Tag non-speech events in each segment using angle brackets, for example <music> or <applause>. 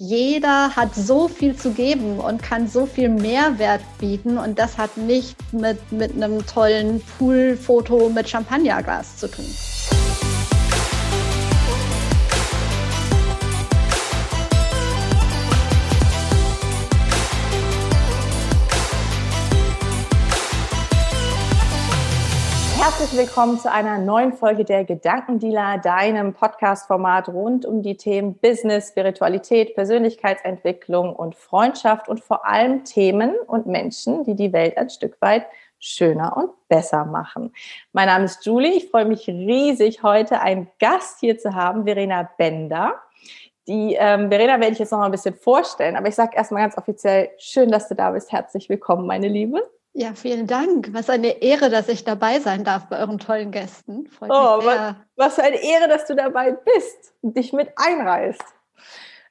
jeder hat so viel zu geben und kann so viel Mehrwert bieten und das hat nicht mit, mit einem tollen Poolfoto mit Champagnerglas zu tun. Herzlich willkommen zu einer neuen Folge der Gedankendealer, deinem Podcast-Format rund um die Themen Business, Spiritualität, Persönlichkeitsentwicklung und Freundschaft und vor allem Themen und Menschen, die die Welt ein Stück weit schöner und besser machen. Mein Name ist Julie. Ich freue mich riesig, heute einen Gast hier zu haben, Verena Bender. Die ähm, Verena werde ich jetzt noch mal ein bisschen vorstellen, aber ich sage erstmal ganz offiziell, schön, dass du da bist. Herzlich willkommen, meine Liebe. Ja, vielen Dank. Was eine Ehre, dass ich dabei sein darf bei euren tollen Gästen. Freut oh, was, was, für eine Ehre, dass du dabei bist und dich mit einreißt.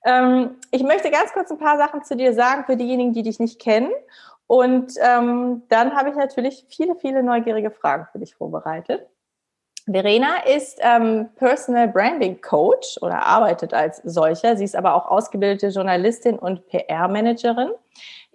Ähm, ich möchte ganz kurz ein paar Sachen zu dir sagen für diejenigen, die dich nicht kennen. Und ähm, dann habe ich natürlich viele, viele neugierige Fragen für dich vorbereitet. Verena ist ähm, Personal Branding Coach oder arbeitet als solcher. Sie ist aber auch ausgebildete Journalistin und PR-Managerin.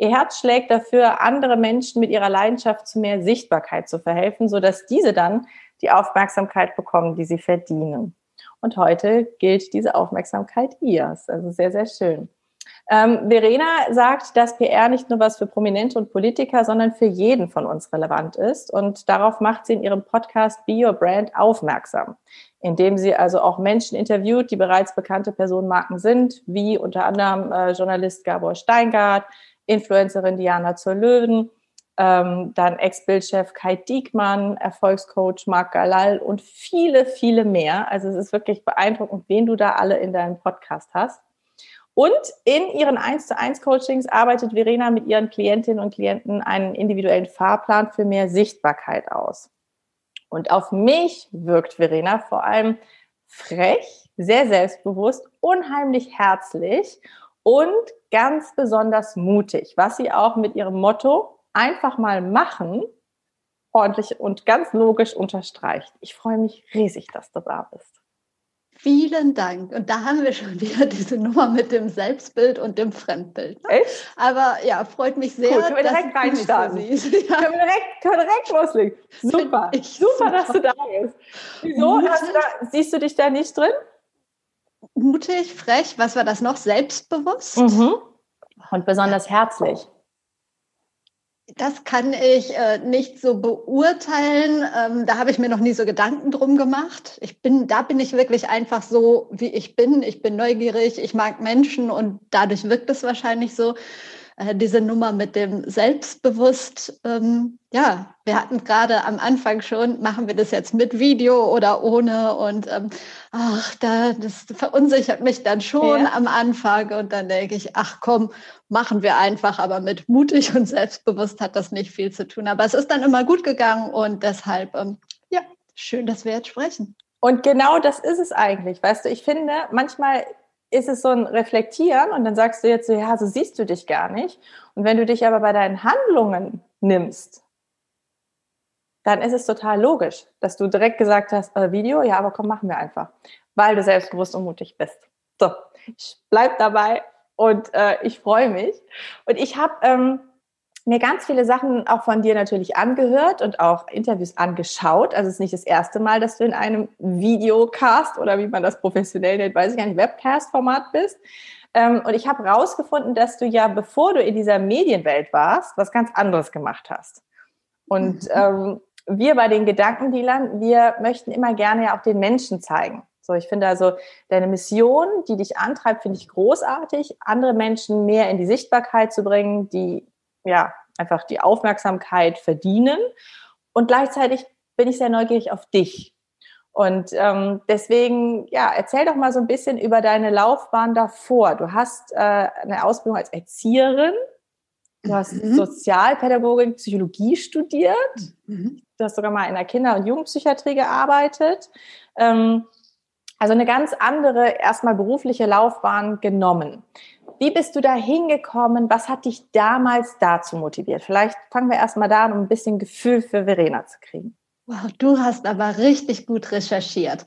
Ihr Herz schlägt dafür, andere Menschen mit ihrer Leidenschaft zu mehr Sichtbarkeit zu verhelfen, sodass diese dann die Aufmerksamkeit bekommen, die sie verdienen. Und heute gilt diese Aufmerksamkeit ihr. Also sehr, sehr schön. Ähm, Verena sagt, dass PR nicht nur was für Prominente und Politiker, sondern für jeden von uns relevant ist. Und darauf macht sie in ihrem Podcast Be Your Brand aufmerksam, indem sie also auch Menschen interviewt, die bereits bekannte Personenmarken sind, wie unter anderem äh, Journalist Gabor Steingart, Influencerin Diana zur Löwen, ähm, dann Ex-Bildchef Kai Diekmann, Erfolgscoach Marc Galal und viele, viele mehr. Also es ist wirklich beeindruckend, wen du da alle in deinem Podcast hast. Und in ihren 1 zu 1 Coachings arbeitet Verena mit ihren Klientinnen und Klienten einen individuellen Fahrplan für mehr Sichtbarkeit aus. Und auf mich wirkt Verena vor allem frech, sehr selbstbewusst, unheimlich herzlich und ganz besonders mutig, was sie auch mit ihrem Motto einfach mal machen ordentlich und ganz logisch unterstreicht. Ich freue mich riesig, dass du da bist. Vielen Dank. Und da haben wir schon wieder diese Nummer mit dem Selbstbild und dem Fremdbild. Echt? Aber ja, freut mich sehr. Cool, können wir direkt reinstarten. So ja. können, wir direkt, können wir direkt loslegen. Super. Super, super, dass du da bist. Wieso? Du da, siehst du dich da nicht drin? Mutig, frech, was war das noch? Selbstbewusst? Mhm. Und besonders herzlich. Das kann ich äh, nicht so beurteilen. Ähm, da habe ich mir noch nie so Gedanken drum gemacht. Ich bin, da bin ich wirklich einfach so, wie ich bin. Ich bin neugierig, ich mag Menschen und dadurch wirkt es wahrscheinlich so. Äh, diese Nummer mit dem Selbstbewusst, ähm, ja, wir hatten gerade am Anfang schon, machen wir das jetzt mit Video oder ohne und ähm, ach, da, das verunsichert mich dann schon ja. am Anfang und dann denke ich, ach komm, machen wir einfach, aber mit mutig <laughs> und selbstbewusst hat das nicht viel zu tun. Aber es ist dann immer gut gegangen und deshalb, ähm, ja, schön, dass wir jetzt sprechen. Und genau das ist es eigentlich, weißt du, ich finde, manchmal ist es so ein Reflektieren und dann sagst du jetzt so, ja, so siehst du dich gar nicht. Und wenn du dich aber bei deinen Handlungen nimmst, dann ist es total logisch, dass du direkt gesagt hast, äh, Video, ja, aber komm, machen wir einfach, weil du selbstbewusst und mutig bist. So, ich bleib dabei und äh, ich freue mich. Und ich habe ähm, mir ganz viele Sachen auch von dir natürlich angehört und auch Interviews angeschaut. Also es ist nicht das erste Mal, dass du in einem Videocast oder wie man das professionell nennt, weiß ich gar nicht, Webcast-Format bist. Ähm, und ich habe herausgefunden, dass du ja, bevor du in dieser Medienwelt warst, was ganz anderes gemacht hast. Und mhm. ähm, wir bei den Gedankendealern, wir möchten immer gerne ja auch den Menschen zeigen. So, ich finde also deine Mission, die dich antreibt, finde ich großartig, andere Menschen mehr in die Sichtbarkeit zu bringen, die ja, einfach die Aufmerksamkeit verdienen. Und gleichzeitig bin ich sehr neugierig auf dich. Und ähm, deswegen, ja, erzähl doch mal so ein bisschen über deine Laufbahn davor. Du hast äh, eine Ausbildung als Erzieherin, du hast mhm. Sozialpädagogik, Psychologie studiert, mhm. du hast sogar mal in der Kinder- und Jugendpsychiatrie gearbeitet. Ähm, also eine ganz andere erstmal berufliche Laufbahn genommen. Wie bist du da hingekommen? Was hat dich damals dazu motiviert? Vielleicht fangen wir erstmal da an, um ein bisschen Gefühl für Verena zu kriegen. Wow, du hast aber richtig gut recherchiert.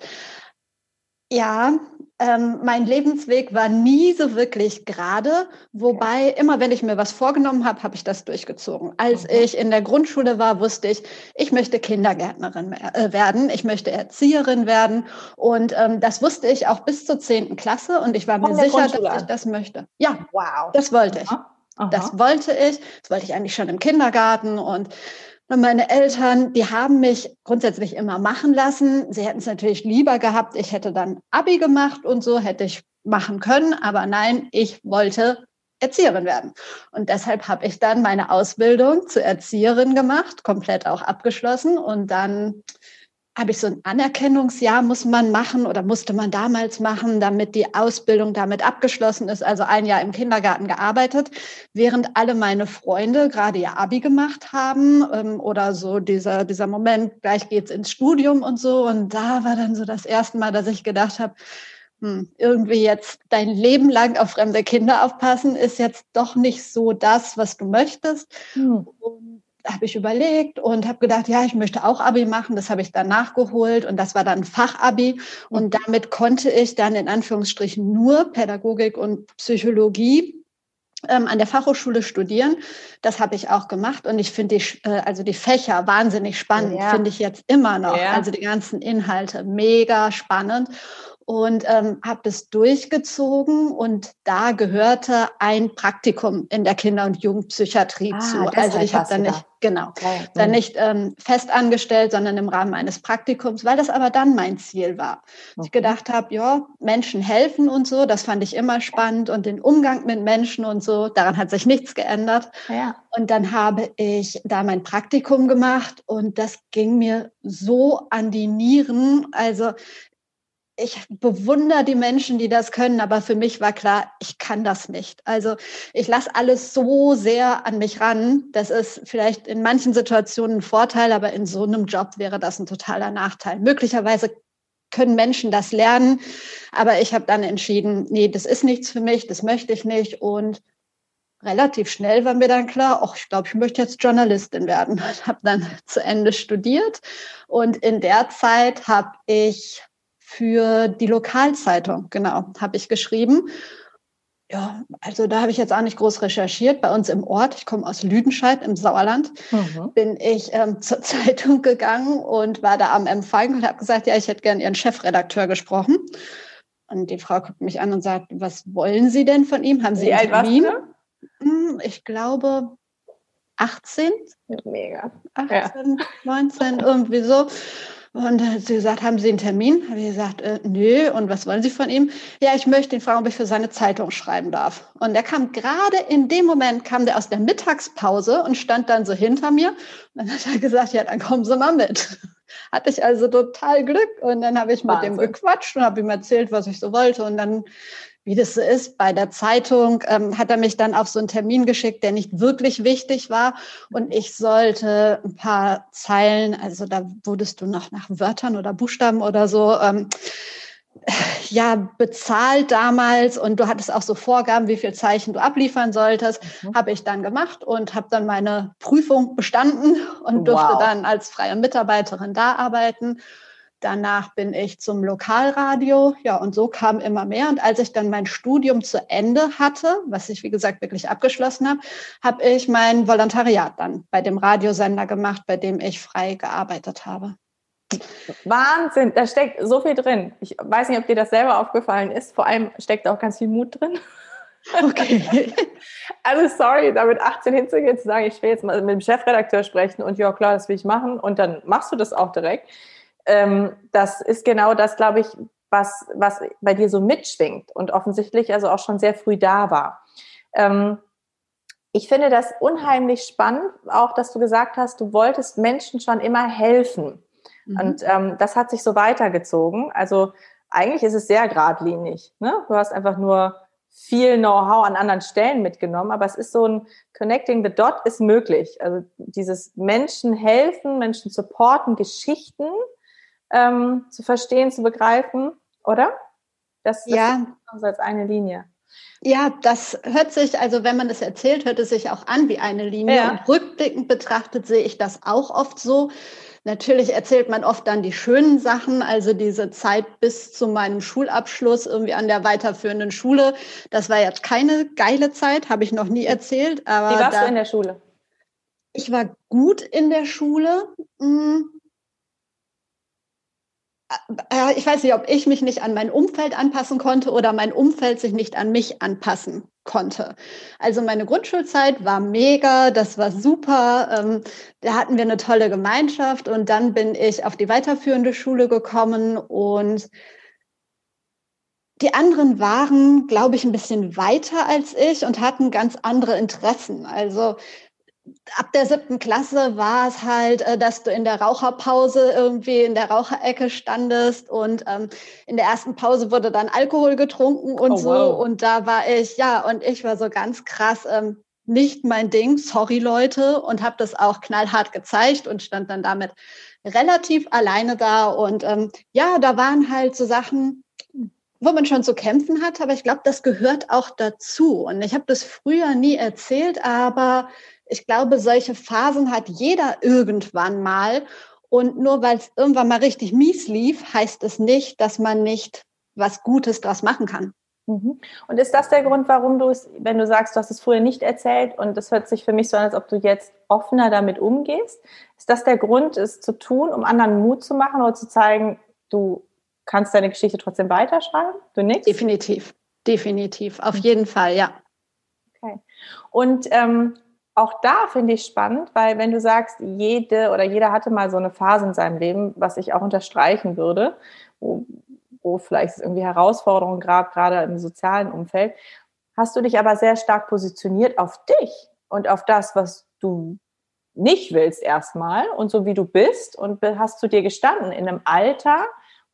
Ja, ähm, mein Lebensweg war nie so wirklich gerade, wobei immer wenn ich mir was vorgenommen habe, habe ich das durchgezogen. Als mhm. ich in der Grundschule war, wusste ich, ich möchte Kindergärtnerin äh, werden, ich möchte Erzieherin werden und ähm, das wusste ich auch bis zur zehnten Klasse und ich war mir sicher, dass ich das möchte. Ja, wow, das wollte ich. Aha. Das wollte ich. Das wollte ich eigentlich schon im Kindergarten und und meine Eltern, die haben mich grundsätzlich immer machen lassen. Sie hätten es natürlich lieber gehabt, ich hätte dann Abi gemacht und so hätte ich machen können. Aber nein, ich wollte Erzieherin werden. Und deshalb habe ich dann meine Ausbildung zur Erzieherin gemacht, komplett auch abgeschlossen und dann habe ich so ein Anerkennungsjahr muss man machen oder musste man damals machen, damit die Ausbildung damit abgeschlossen ist. Also ein Jahr im Kindergarten gearbeitet, während alle meine Freunde gerade ihr Abi gemacht haben ähm, oder so dieser, dieser Moment, gleich geht's ins Studium und so. Und da war dann so das erste Mal, dass ich gedacht habe, hm, irgendwie jetzt dein Leben lang auf fremde Kinder aufpassen, ist jetzt doch nicht so das, was du möchtest. Hm. Und habe ich überlegt und habe gedacht, ja, ich möchte auch Abi machen. Das habe ich dann nachgeholt und das war dann Fachabi. Und mhm. damit konnte ich dann in Anführungsstrichen nur Pädagogik und Psychologie ähm, an der Fachhochschule studieren. Das habe ich auch gemacht und ich finde die, äh, also die Fächer wahnsinnig spannend, ja. finde ich jetzt immer noch. Ja. Also die ganzen Inhalte mega spannend und ähm, habe das durchgezogen und da gehörte ein Praktikum in der Kinder- und Jugendpsychiatrie ah, zu. Also ich habe dann nicht genau okay. dann mhm. nicht ähm, fest angestellt, sondern im Rahmen eines Praktikums, weil das aber dann mein Ziel war. Okay. Ich gedacht habe, ja Menschen helfen und so, das fand ich immer spannend und den Umgang mit Menschen und so, daran hat sich nichts geändert. Ja. Und dann habe ich da mein Praktikum gemacht und das ging mir so an die Nieren. Also ich bewundere die Menschen, die das können, aber für mich war klar, ich kann das nicht. Also ich lasse alles so sehr an mich ran. Das ist vielleicht in manchen Situationen ein Vorteil, aber in so einem Job wäre das ein totaler Nachteil. Möglicherweise können Menschen das lernen, aber ich habe dann entschieden, nee, das ist nichts für mich, das möchte ich nicht und relativ schnell war mir dann klar, ach, ich glaube, ich möchte jetzt Journalistin werden. <laughs> Ich habe dann zu Ende studiert und in der Zeit habe ich für die Lokalzeitung, genau, habe ich geschrieben. Ja, also da habe ich jetzt auch nicht groß recherchiert. Bei uns im Ort, ich komme aus Lüdenscheid im Sauerland, mhm. bin ich ähm, <laughs> zur Zeitung gegangen und war da am Empfang und habe gesagt, ja, ich hätte gern Ihren Chefredakteur gesprochen. Und die Frau guckt mich an und sagt, was wollen Sie denn von ihm? Haben Sie einen Termin? Hm, ich glaube 18. Mega. 18, ja. 19, irgendwie so. Und dann hat sie gesagt, haben Sie einen Termin? Habe ich gesagt, äh, nö. Und was wollen Sie von ihm? Ja, ich möchte ihn fragen, ob ich für seine Zeitung schreiben darf. Und der kam gerade in dem Moment, kam der aus der Mittagspause und stand dann so hinter mir. Und dann hat er gesagt, ja, dann kommen Sie mal mit. <laughs> Hatte ich also total Glück. Und dann habe ich mit Wahnsinn. dem gequatscht und habe ihm erzählt, was ich so wollte. Und dann wie das so ist bei der Zeitung, ähm, hat er mich dann auf so einen Termin geschickt, der nicht wirklich wichtig war. Und ich sollte ein paar Zeilen, also da wurdest du noch nach Wörtern oder Buchstaben oder so, ähm, ja, bezahlt damals und du hattest auch so Vorgaben, wie viel Zeichen du abliefern solltest, mhm. habe ich dann gemacht und habe dann meine Prüfung bestanden und durfte wow. dann als freie Mitarbeiterin da arbeiten Danach bin ich zum Lokalradio. Ja, und so kam immer mehr. Und als ich dann mein Studium zu Ende hatte, was ich wie gesagt wirklich abgeschlossen habe, habe ich mein Volontariat dann bei dem Radiosender gemacht, bei dem ich frei gearbeitet habe. Wahnsinn, da steckt so viel drin. Ich weiß nicht, ob dir das selber aufgefallen ist. Vor allem steckt auch ganz viel Mut drin. Okay. <laughs> Also sorry, damit 18 hinzugehen, zu sagen, ich will jetzt mal mit dem Chefredakteur sprechen und ja klar, das will ich machen und dann machst du das auch direkt ähm, das ist genau das, glaube ich, was, was bei dir so mitschwingt und offensichtlich also auch schon sehr früh da war. Ähm, ich finde das unheimlich spannend, auch dass du gesagt hast, du wolltest Menschen schon immer helfen. Mhm. Und ähm, das hat sich so weitergezogen. Also eigentlich ist es sehr geradlinig. Ne? Du hast einfach nur viel Know-how an anderen Stellen mitgenommen, aber es ist so ein Connecting the Dot ist möglich. Also dieses Menschen helfen, Menschen supporten, Geschichten ähm, zu verstehen, zu begreifen, oder? Das, das ja. ist als eine Linie. Ja, das hört sich, also wenn man das erzählt, hört es sich auch an wie eine Linie. Ja. Und rückblickend betrachtet sehe ich das auch oft so. Natürlich erzählt man oft dann die schönen Sachen, also diese Zeit bis zu meinem Schulabschluss irgendwie an der weiterführenden Schule. Das war jetzt keine geile Zeit, habe ich noch nie erzählt. Aber Wie warst da, du in der Schule? Ich war gut in der Schule. Hm. Äh, ich weiß nicht, ob ich mich nicht an mein Umfeld anpassen konnte oder mein Umfeld sich nicht an mich anpassen konnte. Also meine Grundschulzeit war mega, das war super. Ähm, da hatten wir eine tolle Gemeinschaft und dann bin ich auf die weiterführende Schule gekommen und die anderen waren, glaube ich, ein bisschen weiter als ich und hatten ganz andere Interessen. Also ab der siebten Klasse war es halt, äh, dass du in der Raucherpause irgendwie in der Raucherecke standest und ähm, in der ersten Pause wurde dann Alkohol getrunken und oh, so. Wow. Und da war ich, ja, und ich war so ganz krass, ähm, nicht mein Ding, sorry Leute, und habe das auch knallhart gezeigt und stand dann damit relativ alleine da. Und ähm, ja, da waren halt so Sachen, wo man schon zu kämpfen hat, aber ich glaube, das gehört auch dazu. Und ich habe das früher nie erzählt, aber ich glaube, solche Phasen hat jeder irgendwann mal. Und nur weil es irgendwann mal richtig mies lief, heißt es nicht, dass man nicht was Gutes daraus machen kann. Mhm. Und ist das der Grund, warum du es, wenn du sagst, du hast es früher nicht erzählt und es hört sich für mich so an, als ob du jetzt offener damit umgehst? Ist das der Grund, es zu tun, um anderen Mut zu machen oder zu zeigen, du kannst deine Geschichte trotzdem weiterschreiben? Du nix? Definitiv, definitiv, auf mhm. jeden Fall, ja. Okay. Und ähm, auch da finde ich spannend, weil wenn du sagst, jede oder jeder hatte mal so eine Phase in seinem Leben, was ich auch unterstreichen würde, wo, wo vielleicht irgendwie Herausforderungen gab, gerade im sozialen Umfeld, hast du dich aber sehr stark positioniert auf dich und auf das, was du nicht willst erstmal und so wie du bist und hast zu dir gestanden in einem Alter,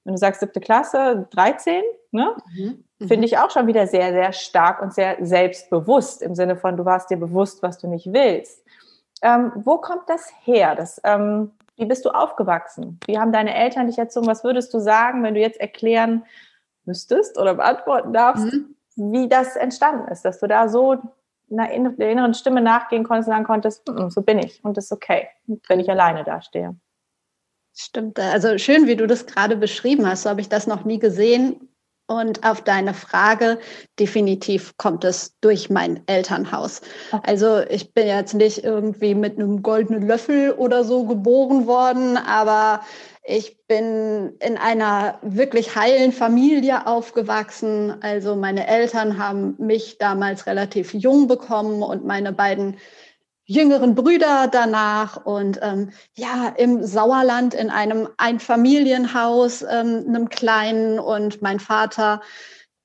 wenn du sagst siebte Klasse, 13, ne? Mhm. Finde mhm. ich auch schon wieder sehr, sehr stark und sehr selbstbewusst im Sinne von, du warst dir bewusst, was du nicht willst. Ähm, wo kommt das her? Das, ähm, wie bist du aufgewachsen? Wie haben deine Eltern dich erzogen? Was würdest du sagen, wenn du jetzt erklären müsstest oder beantworten darfst, mhm. wie das entstanden ist, dass du da so einer inneren Stimme nachgehen konntest und sagen konntest, mm, so bin ich und das ist okay, wenn ich alleine dastehe. Stimmt, also schön, wie du das gerade beschrieben hast. So habe ich das noch nie gesehen. Und auf deine Frage, definitiv kommt es durch mein Elternhaus. Also ich bin jetzt nicht irgendwie mit einem goldenen Löffel oder so geboren worden, aber ich bin in einer wirklich heilen Familie aufgewachsen. Also meine Eltern haben mich damals relativ jung bekommen und meine beiden jüngeren Brüder danach und ähm, ja, im Sauerland in einem Einfamilienhaus, ähm, einem kleinen und mein Vater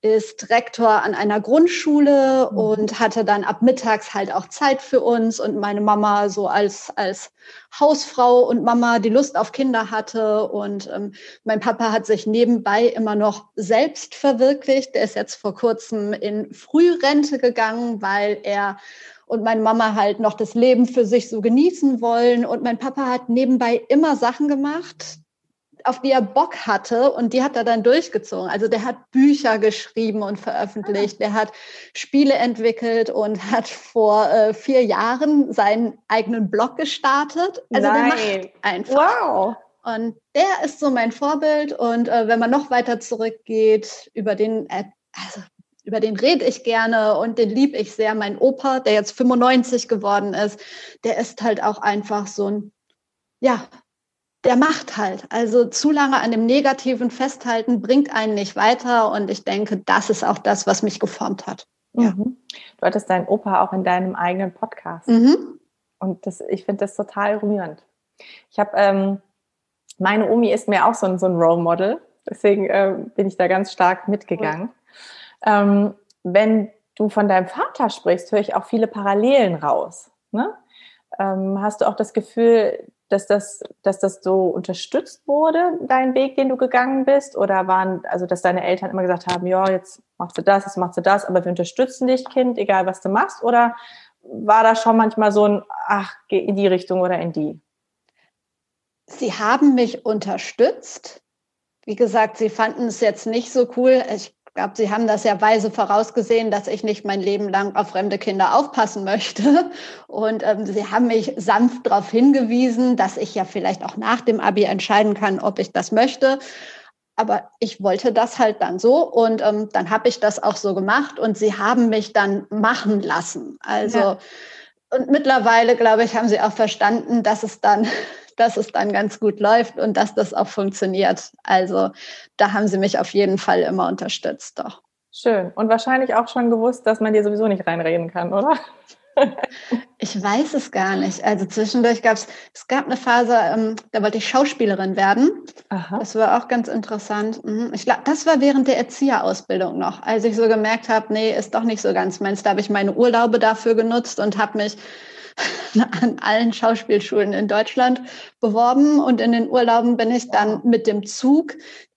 ist Rektor an einer Grundschule mhm. und hatte dann ab mittags halt auch Zeit für uns und meine Mama so als, als Hausfrau und Mama die Lust auf Kinder hatte und ähm, mein Papa hat sich nebenbei immer noch selbst verwirklicht. Der ist jetzt vor kurzem in Frührente gegangen, weil er und meine Mama halt noch das Leben für sich so genießen wollen. Und mein Papa hat nebenbei immer Sachen gemacht, auf die er Bock hatte und die hat er dann durchgezogen. Also der hat Bücher geschrieben und veröffentlicht, der hat Spiele entwickelt und hat vor äh, vier Jahren seinen eigenen Blog gestartet. Also Nein. der macht einfach. Wow. Und der ist so mein Vorbild. Und äh, wenn man noch weiter zurückgeht, über den, äh, also über den rede ich gerne und den lieb ich sehr. Mein Opa, der jetzt 95 geworden ist, der ist halt auch einfach so ein, ja, der macht halt. Also zu lange an dem Negativen festhalten bringt einen nicht weiter und ich denke, das ist auch das, was mich geformt hat. Ja. Mhm. Du hattest deinen Opa auch in deinem eigenen Podcast. Mhm. Und das, ich finde das total rührend. Ich habe, ähm, meine Omi ist mir auch so ein, so ein Role Model, deswegen äh, bin ich da ganz stark mitgegangen. Ähm, wenn du von deinem Vater sprichst, höre ich auch viele Parallelen raus. Ne? Ähm, hast du auch das Gefühl, dass das, dass das so unterstützt wurde, dein Weg, den du gegangen bist? Oder waren, also dass deine Eltern immer gesagt haben, ja, jetzt machst du das, jetzt machst du das, aber wir unterstützen dich, Kind, egal was du machst? Oder war da schon manchmal so ein, ach, geh in die Richtung oder in die? Sie haben mich unterstützt. Wie gesagt, sie fanden es jetzt nicht so cool. Ich glaube, Sie haben das ja weise vorausgesehen, dass ich nicht mein Leben lang auf fremde Kinder aufpassen möchte. <laughs> Und ähm, Sie haben mich sanft darauf hingewiesen, dass ich ja vielleicht auch nach dem Abi entscheiden kann, ob ich das möchte. Aber ich wollte das halt dann so und ähm, dann habe ich das auch so gemacht und sie haben mich dann machen lassen. Also ja. und mittlerweile, glaube ich, haben sie auch verstanden, dass es dann dass es dann ganz gut läuft und dass das auch funktioniert. Also da haben sie mich auf jeden Fall immer unterstützt, doch. Schön. Und wahrscheinlich auch schon gewusst, dass man dir sowieso nicht reinreden kann, oder? <laughs> Ich weiß es gar nicht. Also zwischendurch gab es, es gab eine Phase, ähm, da wollte ich Schauspielerin werden. Aha. Das war auch ganz interessant. Mhm. Ich glaube, das war während der Erzieherausbildung noch, als ich so gemerkt habe, nee, ist doch nicht so ganz meins. Da habe ich meine Urlaube dafür genutzt und habe mich <laughs> an allen Schauspielschulen in Deutschland beworben. Und in den Urlauben bin ich dann mit dem Zug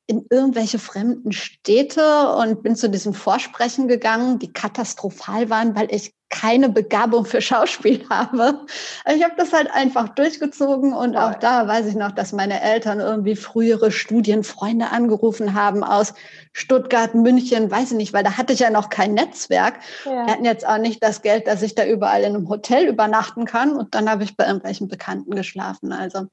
in irgendwelche fremden Städte und bin zu diesen Vorsprechen gegangen, die katastrophal waren, weil ich keine Begabung für Schauspiel <laughs> habe. Also ich habe das halt einfach durchgezogen und auch da weiß ich noch, dass meine Eltern irgendwie frühere Studienfreunde angerufen haben aus Stuttgart, München, weiß ich nicht, weil da hatte ich ja noch kein Netzwerk. Ja. Wir hatten jetzt auch nicht das Geld, dass ich da überall in einem Hotel übernachten kann und dann habe ich bei irgendwelchen Bekannten geschlafen. Also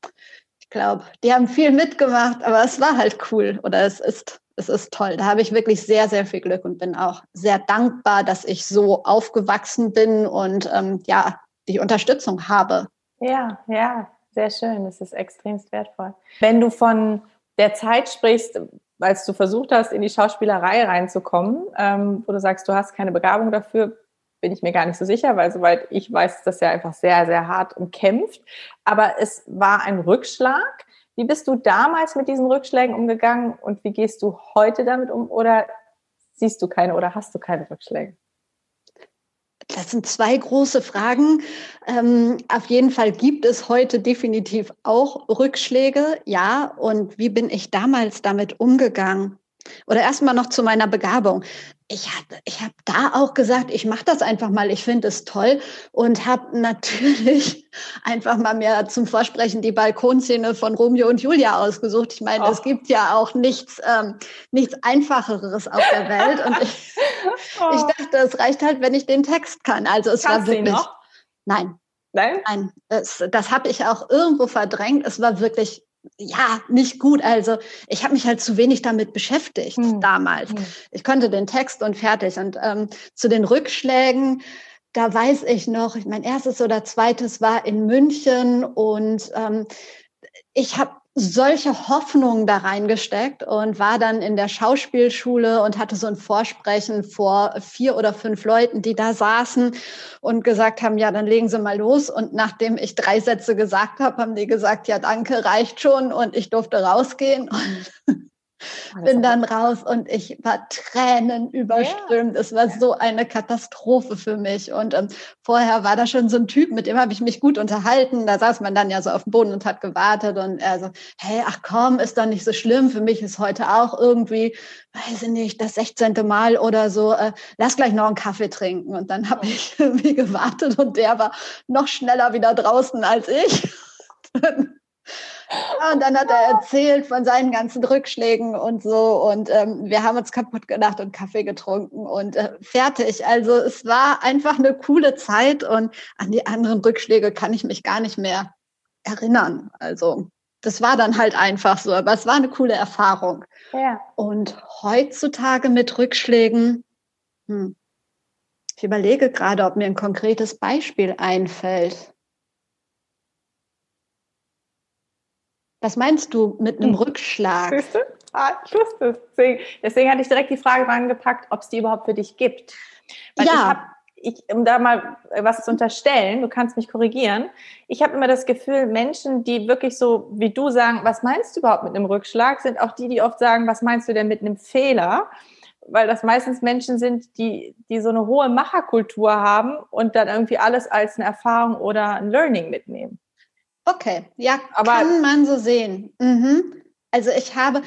ich glaube, die haben viel mitgemacht, aber es war halt cool oder es ist es ist toll. Da habe ich wirklich sehr, sehr viel Glück und bin auch sehr dankbar, dass ich so aufgewachsen bin und ähm, ja, die Unterstützung habe. Ja, ja, sehr schön. Das ist extremst wertvoll. Wenn du von der Zeit sprichst, als du versucht hast, in die Schauspielerei reinzukommen, ähm, wo du sagst, du hast keine Begabung dafür, bin ich mir gar nicht so sicher, weil soweit ich weiß, ist das ja einfach sehr, sehr hart umkämpft. Aber es war ein Rückschlag. Wie bist du damals mit diesen Rückschlägen umgegangen und wie gehst du heute damit um? Oder siehst du keine oder hast du keine Rückschläge? Das sind zwei große Fragen. Ähm, auf jeden Fall gibt es heute definitiv auch Rückschläge. Ja, und wie bin ich damals damit umgegangen? Oder erstmal noch zu meiner Begabung ich habe ich hab da auch gesagt, ich mache das einfach mal, ich finde es toll und habe <laughs> natürlich einfach mal mehr zum Vorsprechen die Balkonszene von Romeo und Julia ausgesucht. Ich meine, oh. es gibt ja auch nichts, ähm, nichts Einfacheres auf der Welt und ich, <laughs> oh. ich dachte, es reicht halt, wenn ich den Text kann. Also es Kannst war wirklich. Noch? Nein. Nein? Nein, das, das habe ich auch irgendwo verdrängt. Es war wirklich ja, nicht gut. Also ich habe mich halt zu wenig damit beschäftigt hm. damals. Hm. Ich konnte den Text und fertig. Und ähm, zu den Rückschlägen, da weiß ich noch, mein erstes oder zweites war in München und ähm, ich habe solche Hoffnungen da reingesteckt und war dann in der Schauspielschule und hatte so ein Vorsprechen vor vier oder fünf Leuten, die da saßen und gesagt haben, ja, dann legen Sie mal los. Und nachdem ich drei Sätze gesagt habe, haben die gesagt, ja, danke, reicht schon. Und ich durfte rausgehen. <laughs> Und bin dann raus und ich war Tränen überströmt. Ja. Es war so eine Katastrophe für mich. Und ähm, vorher war da schon so ein Typ, mit dem habe ich mich gut unterhalten. Da saß man dann ja so auf dem Boden und hat gewartet und er so, hey, ach komm, ist doch nicht so schlimm. Für mich ist heute auch irgendwie, weiß ich nicht, das 16. Mal oder so. Äh, lass gleich noch einen Kaffee trinken. Und dann habe ich <laughs> irgendwie gewartet und der war noch schneller wieder draußen als ich. <laughs> Ja, und dann hat er erzählt von seinen ganzen Rückschlägen und so. Und ähm, wir haben uns kaputt gedacht und Kaffee getrunken und äh, fertig. Also es war einfach eine coole Zeit und an die anderen Rückschläge kann ich mich gar nicht mehr erinnern. Also das war dann halt einfach so. Aber es war eine coole Erfahrung. Ja. Und heutzutage mit Rückschlägen, hm, ich überlege gerade, ob mir ein konkretes Beispiel einfällt. Was meinst du mit einem hm. Rückschlag? Siehst du? Ah, ich wusste es. Deswegen, deswegen hatte ich direkt die Frage rangepackt, ob es die überhaupt für dich gibt. Weil ja. Ich hab, ich, um da mal was zu unterstellen, du kannst mich korrigieren. Ich habe immer das Gefühl, Menschen, die wirklich so wie du sagen, was meinst du überhaupt mit einem Rückschlag, sind auch die, die oft sagen, was meinst du denn mit einem Fehler? Weil das meistens Menschen sind, die, die so eine hohe Macherkultur haben und dann irgendwie alles als eine Erfahrung oder ein Learning mitnehmen. Okay, ja, aber kann man so sehen. Mhm. Also ich habe,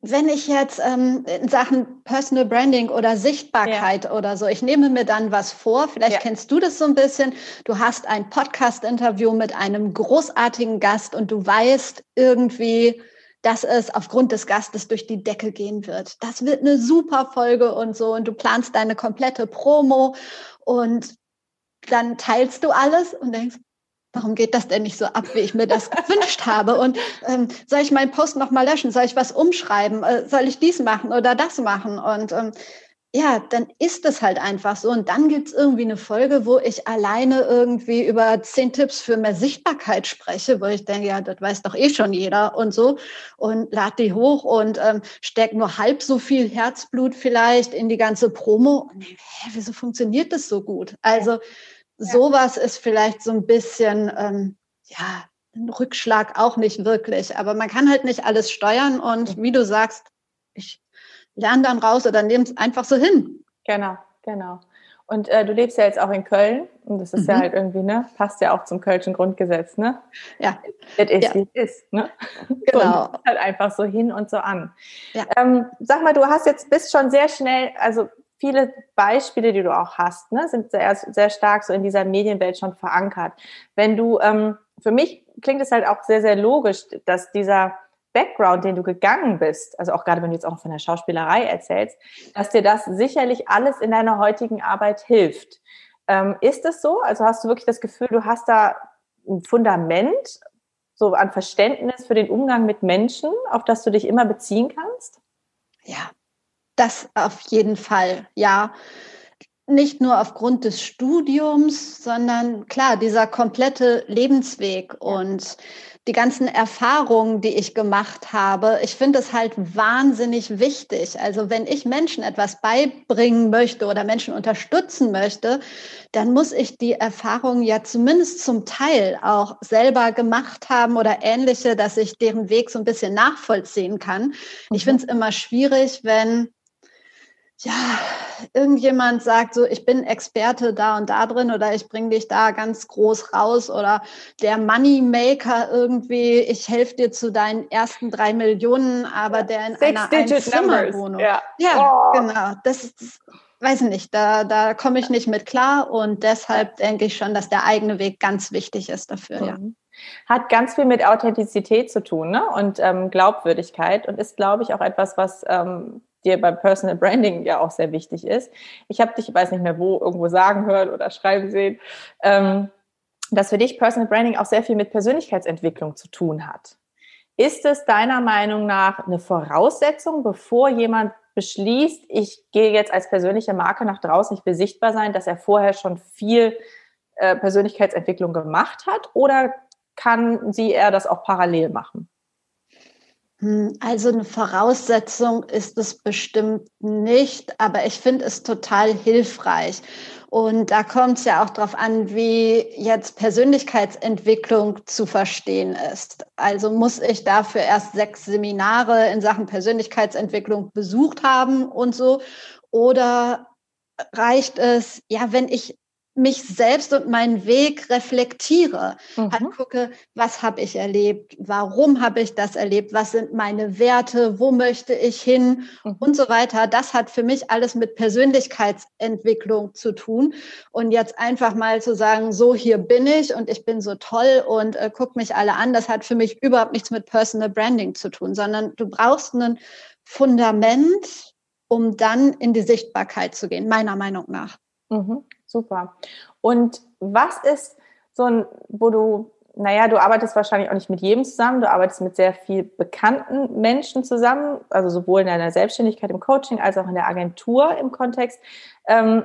wenn ich jetzt ähm, in Sachen Personal Branding oder Sichtbarkeit ja. oder so, ich nehme mir dann was vor, vielleicht ja. kennst du das so ein bisschen, du hast ein Podcast-Interview mit einem großartigen Gast und du weißt irgendwie, dass es aufgrund des Gastes durch die Decke gehen wird. Das wird eine super Folge und so und du planst deine komplette Promo und dann teilst du alles und denkst, warum geht das denn nicht so ab, wie ich mir das gewünscht habe? Und ähm, soll ich meinen Post nochmal löschen? Soll ich was umschreiben? Äh, soll ich dies machen oder das machen? Und ähm, ja, dann ist es halt einfach so. Und dann gibt's irgendwie eine Folge, wo ich alleine irgendwie über zehn Tipps für mehr Sichtbarkeit spreche, wo ich denke, ja, das weiß doch eh schon jeder und so. Und lade die hoch und ähm, steck nur halb so viel Herzblut vielleicht in die ganze Promo. Und denke, hä, wieso funktioniert das so gut? Also sowas ist vielleicht so ein bisschen, ähm, ja, ein Rückschlag auch nicht wirklich. Aber man kann halt nicht alles steuern. Und wie du sagst, ich lern dann raus oder nimm es einfach so hin. Genau, genau. Und äh, du lebst ja jetzt auch in Köln und das ist mhm. ja halt irgendwie, ne, passt ja auch zum Kölschen Grundgesetz, ne? Ja. Es ist, ja. wie es ist, ne? <laughs> Genau. Und halt einfach so hin und so an. Ja. Ähm, sag mal, du hast jetzt, bist schon sehr schnell, also viele Beispiele, die du auch hast, ne, sind sehr, sehr stark so in dieser Medienwelt schon verankert. Wenn du, ähm, für mich klingt es halt auch sehr, sehr logisch, dass dieser Background, den du gegangen bist, also auch gerade wenn du jetzt auch von der Schauspielerei erzählst, dass dir das sicherlich alles in deiner heutigen Arbeit hilft. Ähm, ist es so? Also hast du wirklich das Gefühl, du hast da ein Fundament so an Verständnis für den Umgang mit Menschen, auf das du dich immer beziehen kannst? Ja, das auf jeden Fall, ja nicht nur aufgrund des Studiums, sondern klar, dieser komplette Lebensweg und die ganzen Erfahrungen, die ich gemacht habe. Ich finde es halt wahnsinnig wichtig. Also wenn ich Menschen etwas beibringen möchte oder Menschen unterstützen möchte, dann muss ich die Erfahrungen ja zumindest zum Teil auch selber gemacht haben oder ähnliche, dass ich deren Weg so ein bisschen nachvollziehen kann. Ich mhm. finde es immer schwierig, wenn ja, irgendjemand sagt so, ich bin Experte da und da drin oder ich bringe dich da ganz groß raus oder der Moneymaker irgendwie, ich helfe dir zu deinen ersten drei Millionen, aber der in Six einer Einzimmerwohnung. Ja, ja oh. genau. Das ist, weiß nicht, da, da komme ich nicht mit klar und deshalb denke ich schon, dass der eigene Weg ganz wichtig ist dafür, mhm. ja. Hat ganz viel mit Authentizität zu tun ne? und ähm, Glaubwürdigkeit und ist, glaube ich, auch etwas, was ähm, dir beim Personal Branding ja auch sehr wichtig ist. Ich habe dich, ich weiß nicht mehr wo, irgendwo sagen hören oder schreiben sehen, ähm, dass für dich Personal Branding auch sehr viel mit Persönlichkeitsentwicklung zu tun hat. Ist es deiner Meinung nach eine Voraussetzung, bevor jemand beschließt, ich gehe jetzt als persönliche Marke nach draußen, ich will sichtbar sein, dass er vorher schon viel äh, Persönlichkeitsentwicklung gemacht hat? Oder kann sie eher das auch parallel machen? Hm, also eine Voraussetzung ist es bestimmt nicht, aber ich finde es total hilfreich. Und da kommt es ja auch darauf an, wie jetzt Persönlichkeitsentwicklung zu verstehen ist. Also muss ich dafür erst sechs Seminare in Sachen Persönlichkeitsentwicklung besucht haben und so? Oder reicht es, ja, wenn ich mich selbst und meinen Weg reflektiere, mhm. angucke, was habe ich erlebt, warum habe ich das erlebt, was sind meine Werte, wo möchte ich hin mhm. und so weiter. Das hat für mich alles mit Persönlichkeitsentwicklung zu tun. Und jetzt einfach mal zu sagen, so hier bin ich und ich bin so toll und äh, guck mich alle an, das hat für mich überhaupt nichts mit Personal Branding zu tun, sondern du brauchst ein Fundament, um dann in die Sichtbarkeit zu gehen, meiner Meinung nach. Mhm. Super. Und was ist so ein, wo du, naja, du arbeitest wahrscheinlich auch nicht mit jedem zusammen, du arbeitest mit sehr viel bekannten Menschen zusammen, also sowohl in deiner Selbstständigkeit im Coaching als auch in der Agentur im Kontext. Ähm,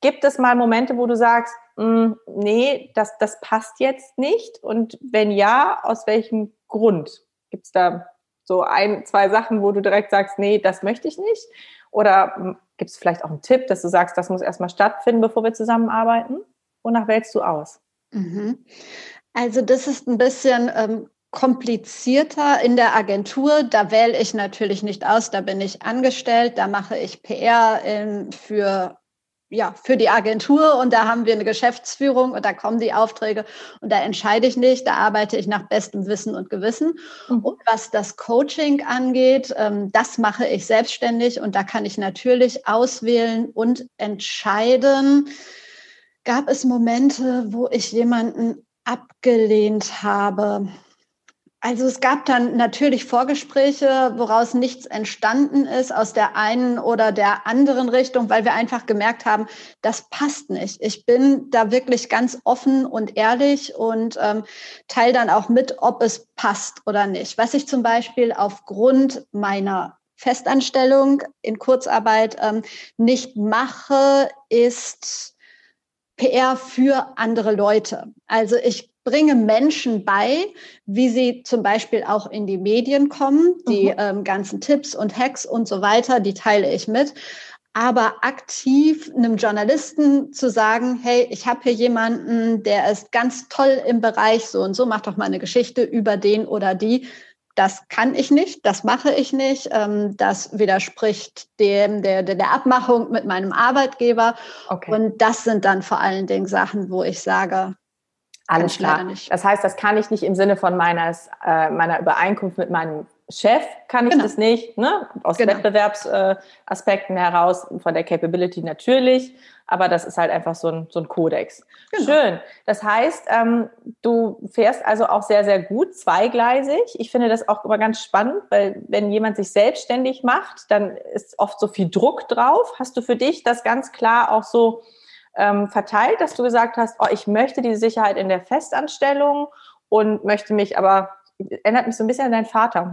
gibt es mal Momente, wo du sagst, mh, hm, nee, das, das passt jetzt nicht? Und wenn ja, aus welchem Grund? Gibt es da so ein, zwei Sachen, wo du direkt sagst, nee, das möchte ich nicht? Oder hm, Gibt es vielleicht auch einen Tipp, dass du sagst, das muss erstmal stattfinden, bevor wir zusammenarbeiten? Wonach wählst du aus? Mhm. Also das ist ein bisschen ähm, komplizierter in der Agentur. Da wähle ich natürlich nicht aus, da bin ich angestellt, da mache ich PR in, für ja, für die Agentur und da haben wir eine Geschäftsführung und da kommen die Aufträge und da entscheide ich nicht, da arbeite ich nach bestem Wissen und Gewissen. Mhm. Und was das Coaching angeht, ähm, das mache ich selbstständig und da kann ich natürlich auswählen und entscheiden. Gab es Momente, wo ich jemanden abgelehnt habe? Also es gab dann natürlich Vorgespräche, woraus nichts entstanden ist aus der einen oder der anderen Richtung, weil wir einfach gemerkt haben, das passt nicht. Ich bin da wirklich ganz offen und ehrlich und ähm, teile dann auch mit, ob es passt oder nicht. Was ich zum Beispiel aufgrund meiner Festanstellung in Kurzarbeit ähm, nicht mache, ist PR für andere Leute. Also ich bringe Menschen bei, wie sie zum Beispiel auch in die Medien kommen. Die mhm. ähm, ganzen Tipps und Hacks und so weiter, die teile ich mit. Aber aktiv einem Journalisten zu sagen, hey, ich habe hier jemanden, der ist ganz toll im Bereich so und so, mach doch mal eine Geschichte über den oder die. Das kann ich nicht, das mache ich nicht. Ähm, das widerspricht dem der, der Abmachung mit meinem Arbeitgeber. Okay. Und das sind dann vor allen Dingen Sachen, wo ich sage, alles klar. Das heißt, das kann ich nicht im Sinne von meines, äh, meiner Übereinkunft mit meinem Chef kann ich genau. das nicht, ne? aus genau. Wettbewerbsaspekten äh, heraus, von der Capability natürlich, aber das ist halt einfach so ein, so ein Kodex. Genau. Schön. Das heißt, ähm, du fährst also auch sehr, sehr gut, zweigleisig. Ich finde das auch immer ganz spannend, weil wenn jemand sich selbstständig macht, dann ist oft so viel Druck drauf. Hast du für dich das ganz klar auch so ähm, verteilt, dass du gesagt hast, oh, ich möchte die Sicherheit in der Festanstellung und möchte mich aber, erinnert mich so ein bisschen an deinen Vater.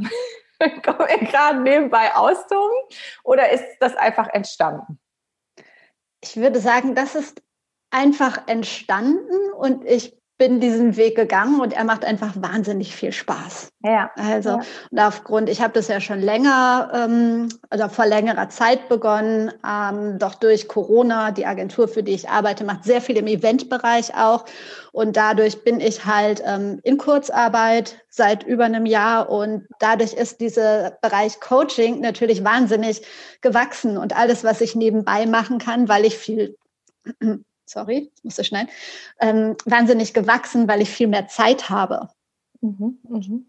<laughs> Komme ich gerade nebenbei austoben oder ist das einfach entstanden? Ich würde sagen, das ist einfach entstanden und ich bin diesen Weg gegangen und er macht einfach wahnsinnig viel Spaß. Ja. Also ja. und aufgrund, ich habe das ja schon länger, ähm, oder vor längerer Zeit begonnen, ähm, doch durch Corona, die Agentur, für die ich arbeite, macht sehr viel im Eventbereich auch. Und dadurch bin ich halt ähm, in Kurzarbeit seit über einem Jahr und dadurch ist dieser Bereich Coaching natürlich wahnsinnig gewachsen und alles, was ich nebenbei machen kann, weil ich viel sorry, musste schneiden, ähm, wahnsinnig gewachsen, weil ich viel mehr Zeit habe. Mhm, mhm.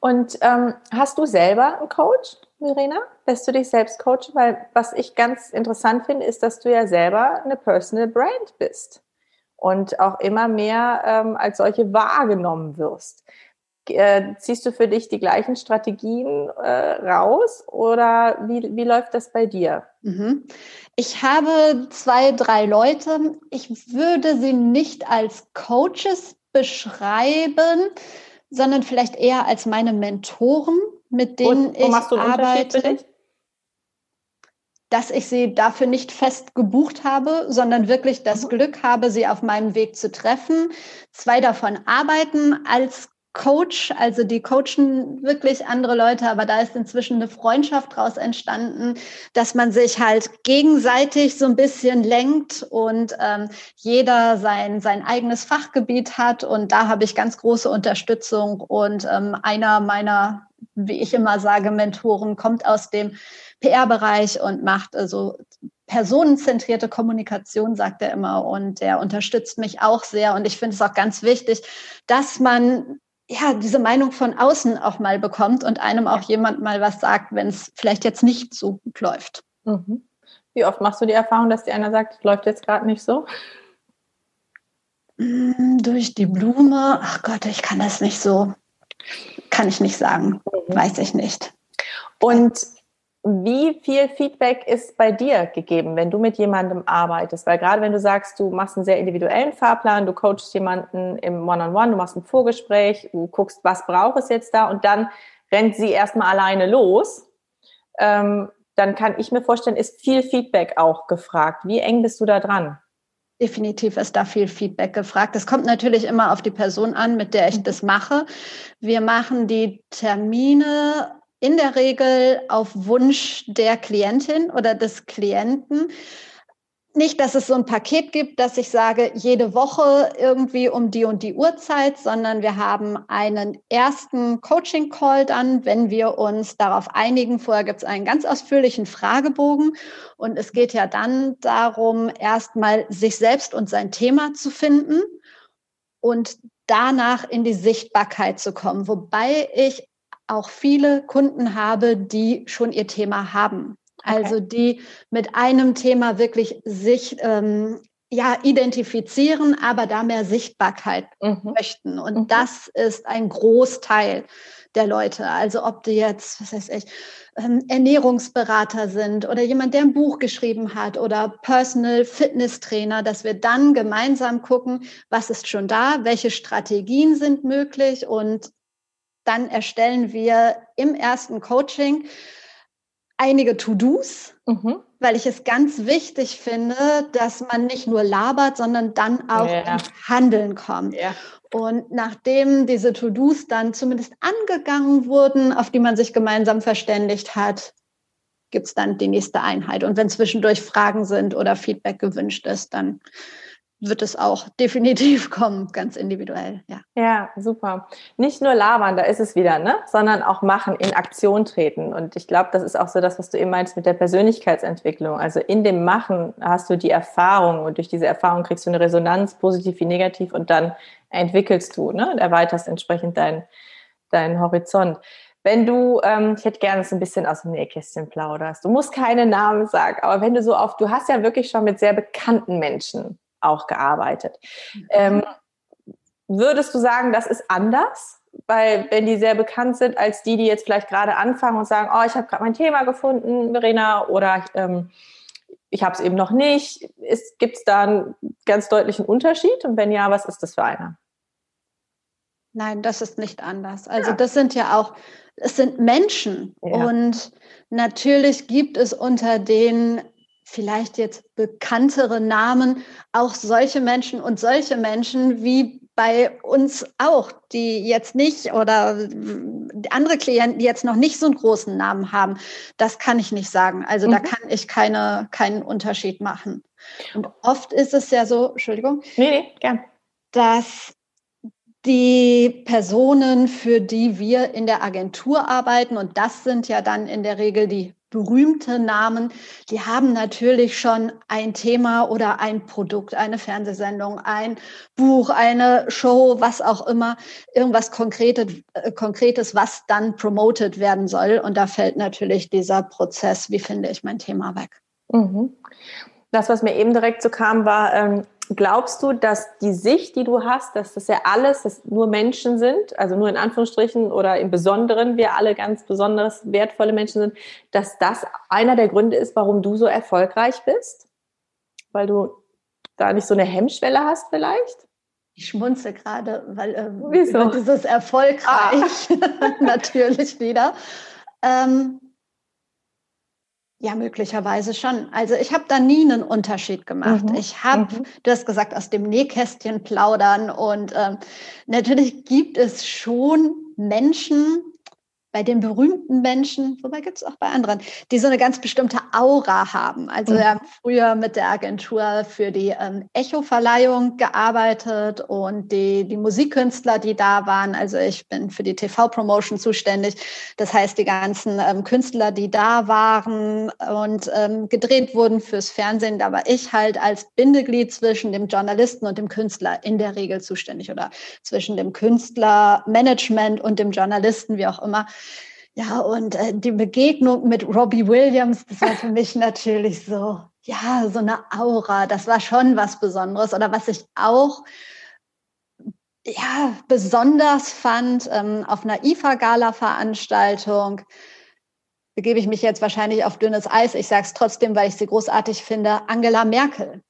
Und ähm, hast du selber einen Coach, Mirena? Lässt du dich selbst coachen? Weil was ich ganz interessant finde, ist, dass du ja selber eine Personal Brand bist und auch immer mehr ähm, als solche wahrgenommen wirst. Äh, ziehst du für dich die gleichen Strategien äh, raus oder wie, wie läuft das bei dir? Mhm. Ich habe zwei, drei Leute. Ich würde sie nicht als Coaches beschreiben, sondern vielleicht eher als meine Mentoren, mit denen Und, ich arbeite. Dass ich sie dafür nicht fest gebucht habe, sondern wirklich das mhm. Glück habe, sie auf meinem Weg zu treffen. Zwei davon arbeiten als Coach, also die coachen wirklich andere Leute, aber da ist inzwischen eine Freundschaft daraus entstanden, dass man sich halt gegenseitig so ein bisschen lenkt und ähm, jeder sein, sein eigenes Fachgebiet hat. Und da habe ich ganz große Unterstützung. Und ähm, einer meiner, wie ich immer sage, Mentoren kommt aus dem PR-Bereich und macht also personenzentrierte Kommunikation, sagt er immer, und der unterstützt mich auch sehr. Und ich finde es auch ganz wichtig, dass man ja, diese Meinung von außen auch mal bekommt und einem auch jemand mal was sagt, wenn es vielleicht jetzt nicht so gut läuft. Mhm. Wie oft machst du die Erfahrung, dass dir einer sagt, läuft jetzt gerade nicht so? Mm, durch die Blume, ach Gott, ich kann das nicht so, kann ich nicht sagen, mhm. weiß ich nicht. Und wie viel Feedback ist bei dir gegeben, wenn du mit jemandem arbeitest? Weil gerade wenn du sagst, du machst einen sehr individuellen Fahrplan, du coachst jemanden im One-on-One, -on -One, du machst ein Vorgespräch, du guckst, was braucht es jetzt da und dann rennt sie erstmal alleine los, ähm, dann kann ich mir vorstellen, ist viel Feedback auch gefragt. Wie eng bist du da dran? Definitiv ist da viel Feedback gefragt. Es kommt natürlich immer auf die Person an, mit der ich mhm. das mache. Wir machen die Termine in der Regel auf Wunsch der Klientin oder des Klienten. Nicht, dass es so ein Paket gibt, dass ich sage, jede Woche irgendwie um die und die Uhrzeit, sondern wir haben einen ersten Coaching-Call dann, wenn wir uns darauf einigen. Vorher gibt es einen ganz ausführlichen Fragebogen und es geht ja dann darum, erstmal sich selbst und sein Thema zu finden und danach in die Sichtbarkeit zu kommen. Wobei ich auch viele Kunden habe, die schon ihr Thema haben. Okay. Also die mit einem Thema wirklich sich ähm, ja, identifizieren, aber da mehr Sichtbarkeit mhm. möchten. Und mhm. das ist ein Großteil der Leute. Also ob die jetzt, was weiß ich, ähm, Ernährungsberater sind oder jemand, der ein Buch geschrieben hat oder Personal Fitness Trainer, dass wir dann gemeinsam gucken, was ist schon da, welche Strategien sind möglich und dann erstellen wir im ersten Coaching einige To-Dos, mhm. weil ich es ganz wichtig finde, dass man nicht nur labert, sondern dann auch ja. ins Handeln kommt. Ja. Und nachdem diese To-Dos dann zumindest angegangen wurden, auf die man sich gemeinsam verständigt hat, gibt es dann die nächste Einheit. Und wenn zwischendurch Fragen sind oder Feedback gewünscht ist, dann wird es auch <laughs> definitiv kommen, ganz individuell, ja. Ja, super. Nicht nur labern, da ist es wieder, ne? sondern auch machen, in Aktion treten. Und ich glaube, das ist auch so das, was du eben meinst mit der Persönlichkeitsentwicklung. Also in dem Machen hast du die Erfahrung und durch diese Erfahrung kriegst du eine Resonanz, positiv wie negativ, und dann entwickelst du ne? und erweiterst entsprechend deinen dein Horizont. Wenn du, ähm, ich hätte gerne, du ein bisschen aus dem Nähkästchen plauderst. Du musst keine Namen sagen, aber wenn du so oft, du hast ja wirklich schon mit sehr bekannten Menschen auch gearbeitet. Mhm. Ähm, würdest du sagen, das ist anders? Weil wenn die sehr bekannt sind als die, die jetzt vielleicht gerade anfangen und sagen, oh, ich habe gerade mein Thema gefunden, Verena, oder ähm, ich habe es eben noch nicht. Gibt es da einen ganz deutlichen Unterschied? Und wenn ja, was ist das für einer? Nein, das ist nicht anders. Also ja. das sind ja auch, es sind Menschen. Ja. Und natürlich gibt es unter den vielleicht jetzt bekanntere Namen, auch solche Menschen und solche Menschen wie bei uns auch, die jetzt nicht oder andere Klienten, die jetzt noch nicht so einen großen Namen haben. Das kann ich nicht sagen. Also mhm. da kann ich keine, keinen Unterschied machen. Und oft ist es ja so, Entschuldigung, nee, nee, gern. dass die Personen, für die wir in der Agentur arbeiten, und das sind ja dann in der Regel die berühmte Namen, die haben natürlich schon ein Thema oder ein Produkt, eine Fernsehsendung, ein Buch, eine Show, was auch immer, irgendwas Konkretes, äh, Konkretes, was dann promoted werden soll. Und da fällt natürlich dieser Prozess, wie finde ich mein Thema weg. Mhm. Das, was mir eben direkt so kam, war, ähm, glaubst du, dass die Sicht, die du hast, dass das ja alles, dass nur Menschen sind, also nur in Anführungsstrichen oder im Besonderen wir alle ganz besonders wertvolle Menschen sind, dass das einer der Gründe ist, warum du so erfolgreich bist? Weil du da nicht so eine Hemmschwelle hast vielleicht? Ich schmunze gerade, weil ähm, Wieso? dieses erfolgreich ah. <laughs> natürlich wieder. Ähm, ja, möglicherweise schon. Also ich habe da nie einen Unterschied gemacht. Mhm. Ich habe, mhm. du hast gesagt, aus dem Nähkästchen plaudern und ähm, natürlich gibt es schon Menschen, bei den berühmten Menschen, wobei gibt es auch bei anderen, die so eine ganz bestimmte Aura haben. Also mhm. wir haben früher mit der Agentur für die ähm, Echo-Verleihung gearbeitet und die, die Musikkünstler, die da waren, also ich bin für die TV-Promotion zuständig. Das heißt, die ganzen ähm, Künstler, die da waren und ähm, gedreht wurden fürs Fernsehen, da war ich halt als Bindeglied zwischen dem Journalisten und dem Künstler in der Regel zuständig oder zwischen dem Künstlermanagement und dem Journalisten, wie auch immer. Ja, und äh, die Begegnung mit Robbie Williams, das war für mich natürlich so, ja, so eine Aura. Das war schon was Besonderes. Oder was ich auch ja, besonders fand, ähm, auf einer IFA-Gala-Veranstaltung, begebe ich mich jetzt wahrscheinlich auf dünnes Eis. Ich sage es trotzdem, weil ich sie großartig finde, Angela Merkel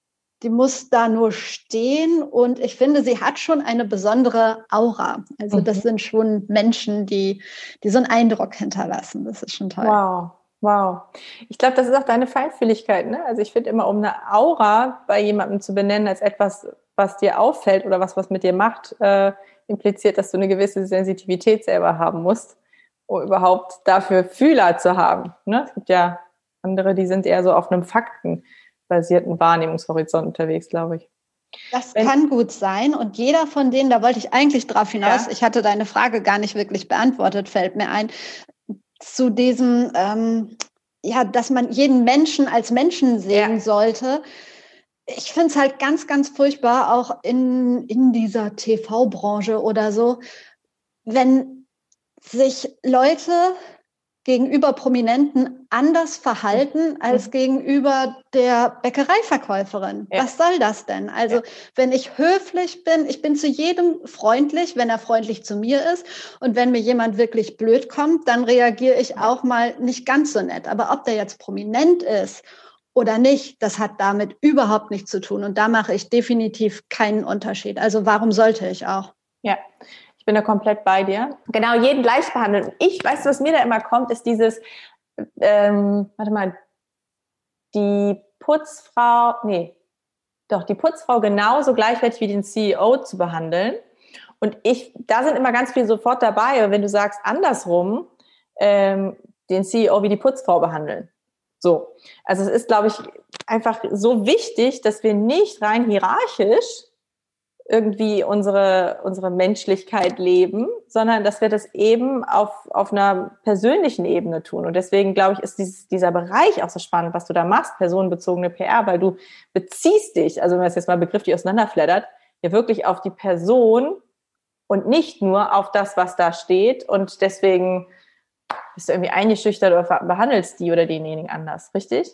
die muss da nur stehen und ich finde, sie hat schon eine besondere Aura. Also das mhm. sind schon Menschen, die, die so einen Eindruck hinterlassen. Das ist schon toll. Wow. Wow. Ich glaube, das ist auch deine Feinfühligkeit. Ne? Also ich finde immer, um eine Aura bei jemandem zu benennen als etwas, was dir auffällt oder was was mit dir macht, äh, impliziert, dass du eine gewisse Sensitivität selber haben musst, um überhaupt dafür Fühler zu haben. Ne? Es gibt ja andere, die sind eher so auf einem Fakten basierten Wahrnehmungshorizont unterwegs, glaube ich. Das Wenn, kann gut sein. Und jeder von denen, da wollte ich eigentlich drauf hinaus, ja. ich hatte deine Frage gar nicht wirklich beantwortet, fällt mir ein, zu diesem, ähm, ja, dass man jeden Menschen als Menschen sehen ja. sollte. Ich finde es halt ganz, ganz furchtbar, auch in, in dieser TV-Branche oder so, wenn sich Leute gegenüber Prominenten anders verhalten als mhm. gegenüber der Bäckereiverkäuferin. Ja. Was soll das denn? Also, ja. wenn ich höflich bin, ich bin zu jedem freundlich, wenn er freundlich zu mir ist. Und wenn mir jemand wirklich blöd kommt, dann reagiere ich auch mal nicht ganz so nett. Aber ob der jetzt prominent ist oder nicht, das hat damit überhaupt nichts zu tun. Und da mache ich definitiv keinen Unterschied. Also, warum sollte ich auch? Ja, ich bin da komplett bei dir. Genau, jeden gleich behandeln. Ich weiß, was mir da immer kommt, ist dieses, ähm, warte mal, die Putzfrau, nee, doch, die Putzfrau genauso gleichwertig wie den CEO zu behandeln. Und ich, da sind immer ganz viele sofort dabei. Wenn du sagst andersrum, ähm, den CEO wie die Putzfrau behandeln. So. Also es ist, glaube ich, einfach so wichtig, dass wir nicht rein hierarchisch irgendwie unsere, unsere Menschlichkeit leben, sondern dass wir das eben auf, auf einer persönlichen Ebene tun. Und deswegen, glaube ich, ist dieses, dieser Bereich auch so spannend, was du da machst, personenbezogene PR, weil du beziehst dich, also wenn man es jetzt mal begrifflich auseinanderflattert, ja wirklich auf die Person und nicht nur auf das, was da steht. Und deswegen bist du irgendwie eingeschüchtert oder behandelst die oder denjenigen anders, richtig?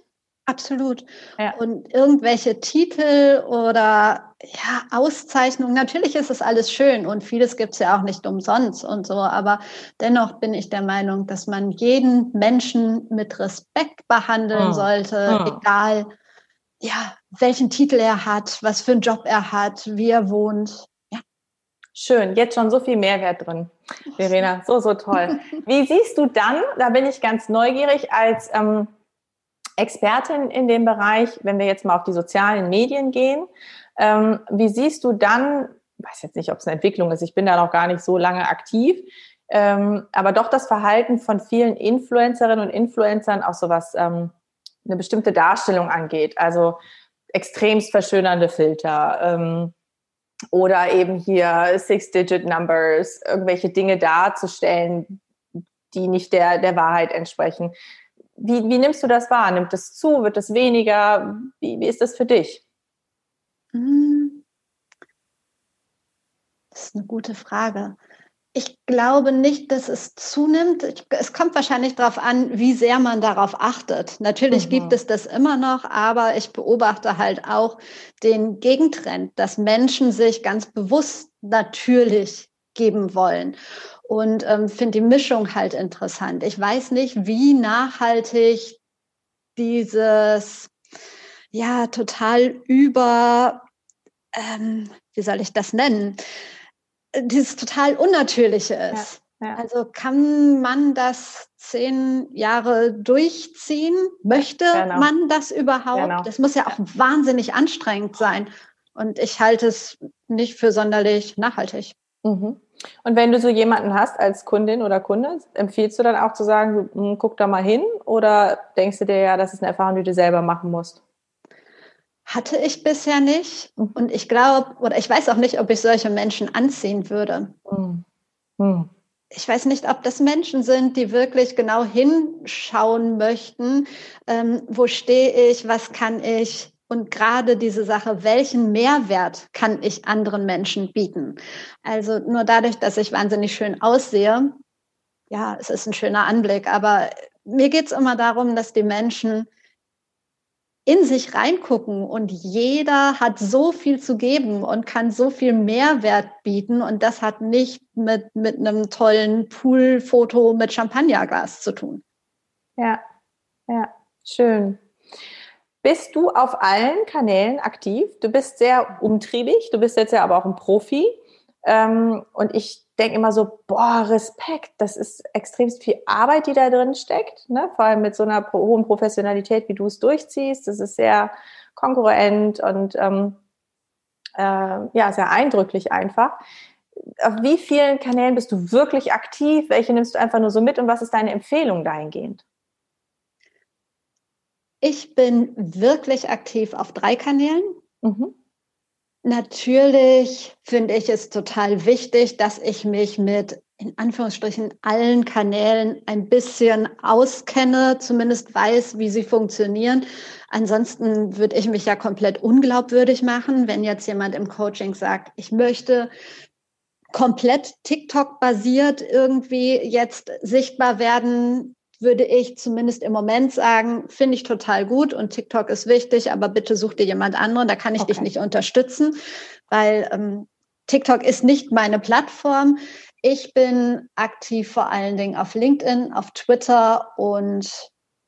Absolut. Ja. Und irgendwelche Titel oder ja, Auszeichnungen, natürlich ist es alles schön und vieles gibt es ja auch nicht umsonst und so, aber dennoch bin ich der Meinung, dass man jeden Menschen mit Respekt behandeln oh. sollte, oh. egal ja, welchen Titel er hat, was für einen Job er hat, wie er wohnt. Ja. Schön, jetzt schon so viel Mehrwert drin. Verena, so, so toll. <laughs> Wie siehst du dann, da bin ich ganz neugierig, als ähm, Expertin in dem Bereich, wenn wir jetzt mal auf die sozialen Medien gehen. Ähm, wie siehst du dann, ich weiß jetzt nicht, ob es eine Entwicklung ist, ich bin da noch gar nicht so lange aktiv, ähm, aber doch das Verhalten von vielen Influencerinnen und Influencern auch so was ähm, eine bestimmte Darstellung angeht, also extremst verschönernde Filter ähm, oder eben hier Six-Digit-Numbers, irgendwelche Dinge darzustellen, die nicht der, der Wahrheit entsprechen. Wie, wie nimmst du das wahr? Nimmt es zu? Wird es weniger? Wie, wie ist das für dich? Hm. Das ist eine gute Frage. Ich glaube nicht, dass es zunimmt. Es kommt wahrscheinlich darauf an, wie sehr man darauf achtet. Natürlich mhm. gibt es das immer noch, aber ich beobachte halt auch den Gegentrend, dass Menschen sich ganz bewusst natürlich geben wollen und ähm, finde die Mischung halt interessant. Ich weiß nicht, wie nachhaltig dieses ja total über ähm, wie soll ich das nennen? Dieses total Unnatürliche ist. Ja, ja. Also kann man das zehn Jahre durchziehen? Möchte genau. man das überhaupt? Genau. Das muss ja auch wahnsinnig anstrengend sein. Und ich halte es nicht für sonderlich nachhaltig. Mhm. Und wenn du so jemanden hast als Kundin oder Kunde, empfiehlst du dann auch zu sagen, hm, guck da mal hin oder denkst du dir ja, das ist eine Erfahrung, die du selber machen musst? Hatte ich bisher nicht. Und ich glaube, oder ich weiß auch nicht, ob ich solche Menschen anziehen würde. Mhm. Mhm. Ich weiß nicht, ob das Menschen sind, die wirklich genau hinschauen möchten, ähm, wo stehe ich, was kann ich, und gerade diese Sache, welchen Mehrwert kann ich anderen Menschen bieten? Also nur dadurch, dass ich wahnsinnig schön aussehe, ja, es ist ein schöner Anblick, aber mir geht es immer darum, dass die Menschen in sich reingucken und jeder hat so viel zu geben und kann so viel Mehrwert bieten und das hat nicht mit, mit einem tollen Poolfoto mit Champagnerglas zu tun. Ja, ja, schön. Bist du auf allen Kanälen aktiv? Du bist sehr umtriebig, du bist jetzt ja aber auch ein Profi. Ähm, und ich denke immer so, boah, Respekt, das ist extrem viel Arbeit, die da drin steckt. Ne? Vor allem mit so einer hohen Professionalität, wie du es durchziehst. Das ist sehr konkurrent und ähm, äh, ja, sehr eindrücklich einfach. Auf wie vielen Kanälen bist du wirklich aktiv? Welche nimmst du einfach nur so mit und was ist deine Empfehlung dahingehend? Ich bin wirklich aktiv auf drei Kanälen. Mhm. Natürlich finde ich es total wichtig, dass ich mich mit in Anführungsstrichen allen Kanälen ein bisschen auskenne, zumindest weiß, wie sie funktionieren. Ansonsten würde ich mich ja komplett unglaubwürdig machen, wenn jetzt jemand im Coaching sagt, ich möchte komplett TikTok basiert irgendwie jetzt sichtbar werden würde ich zumindest im Moment sagen, finde ich total gut und TikTok ist wichtig, aber bitte such dir jemand anderen, da kann ich okay. dich nicht unterstützen, weil ähm, TikTok ist nicht meine Plattform. Ich bin aktiv vor allen Dingen auf LinkedIn, auf Twitter und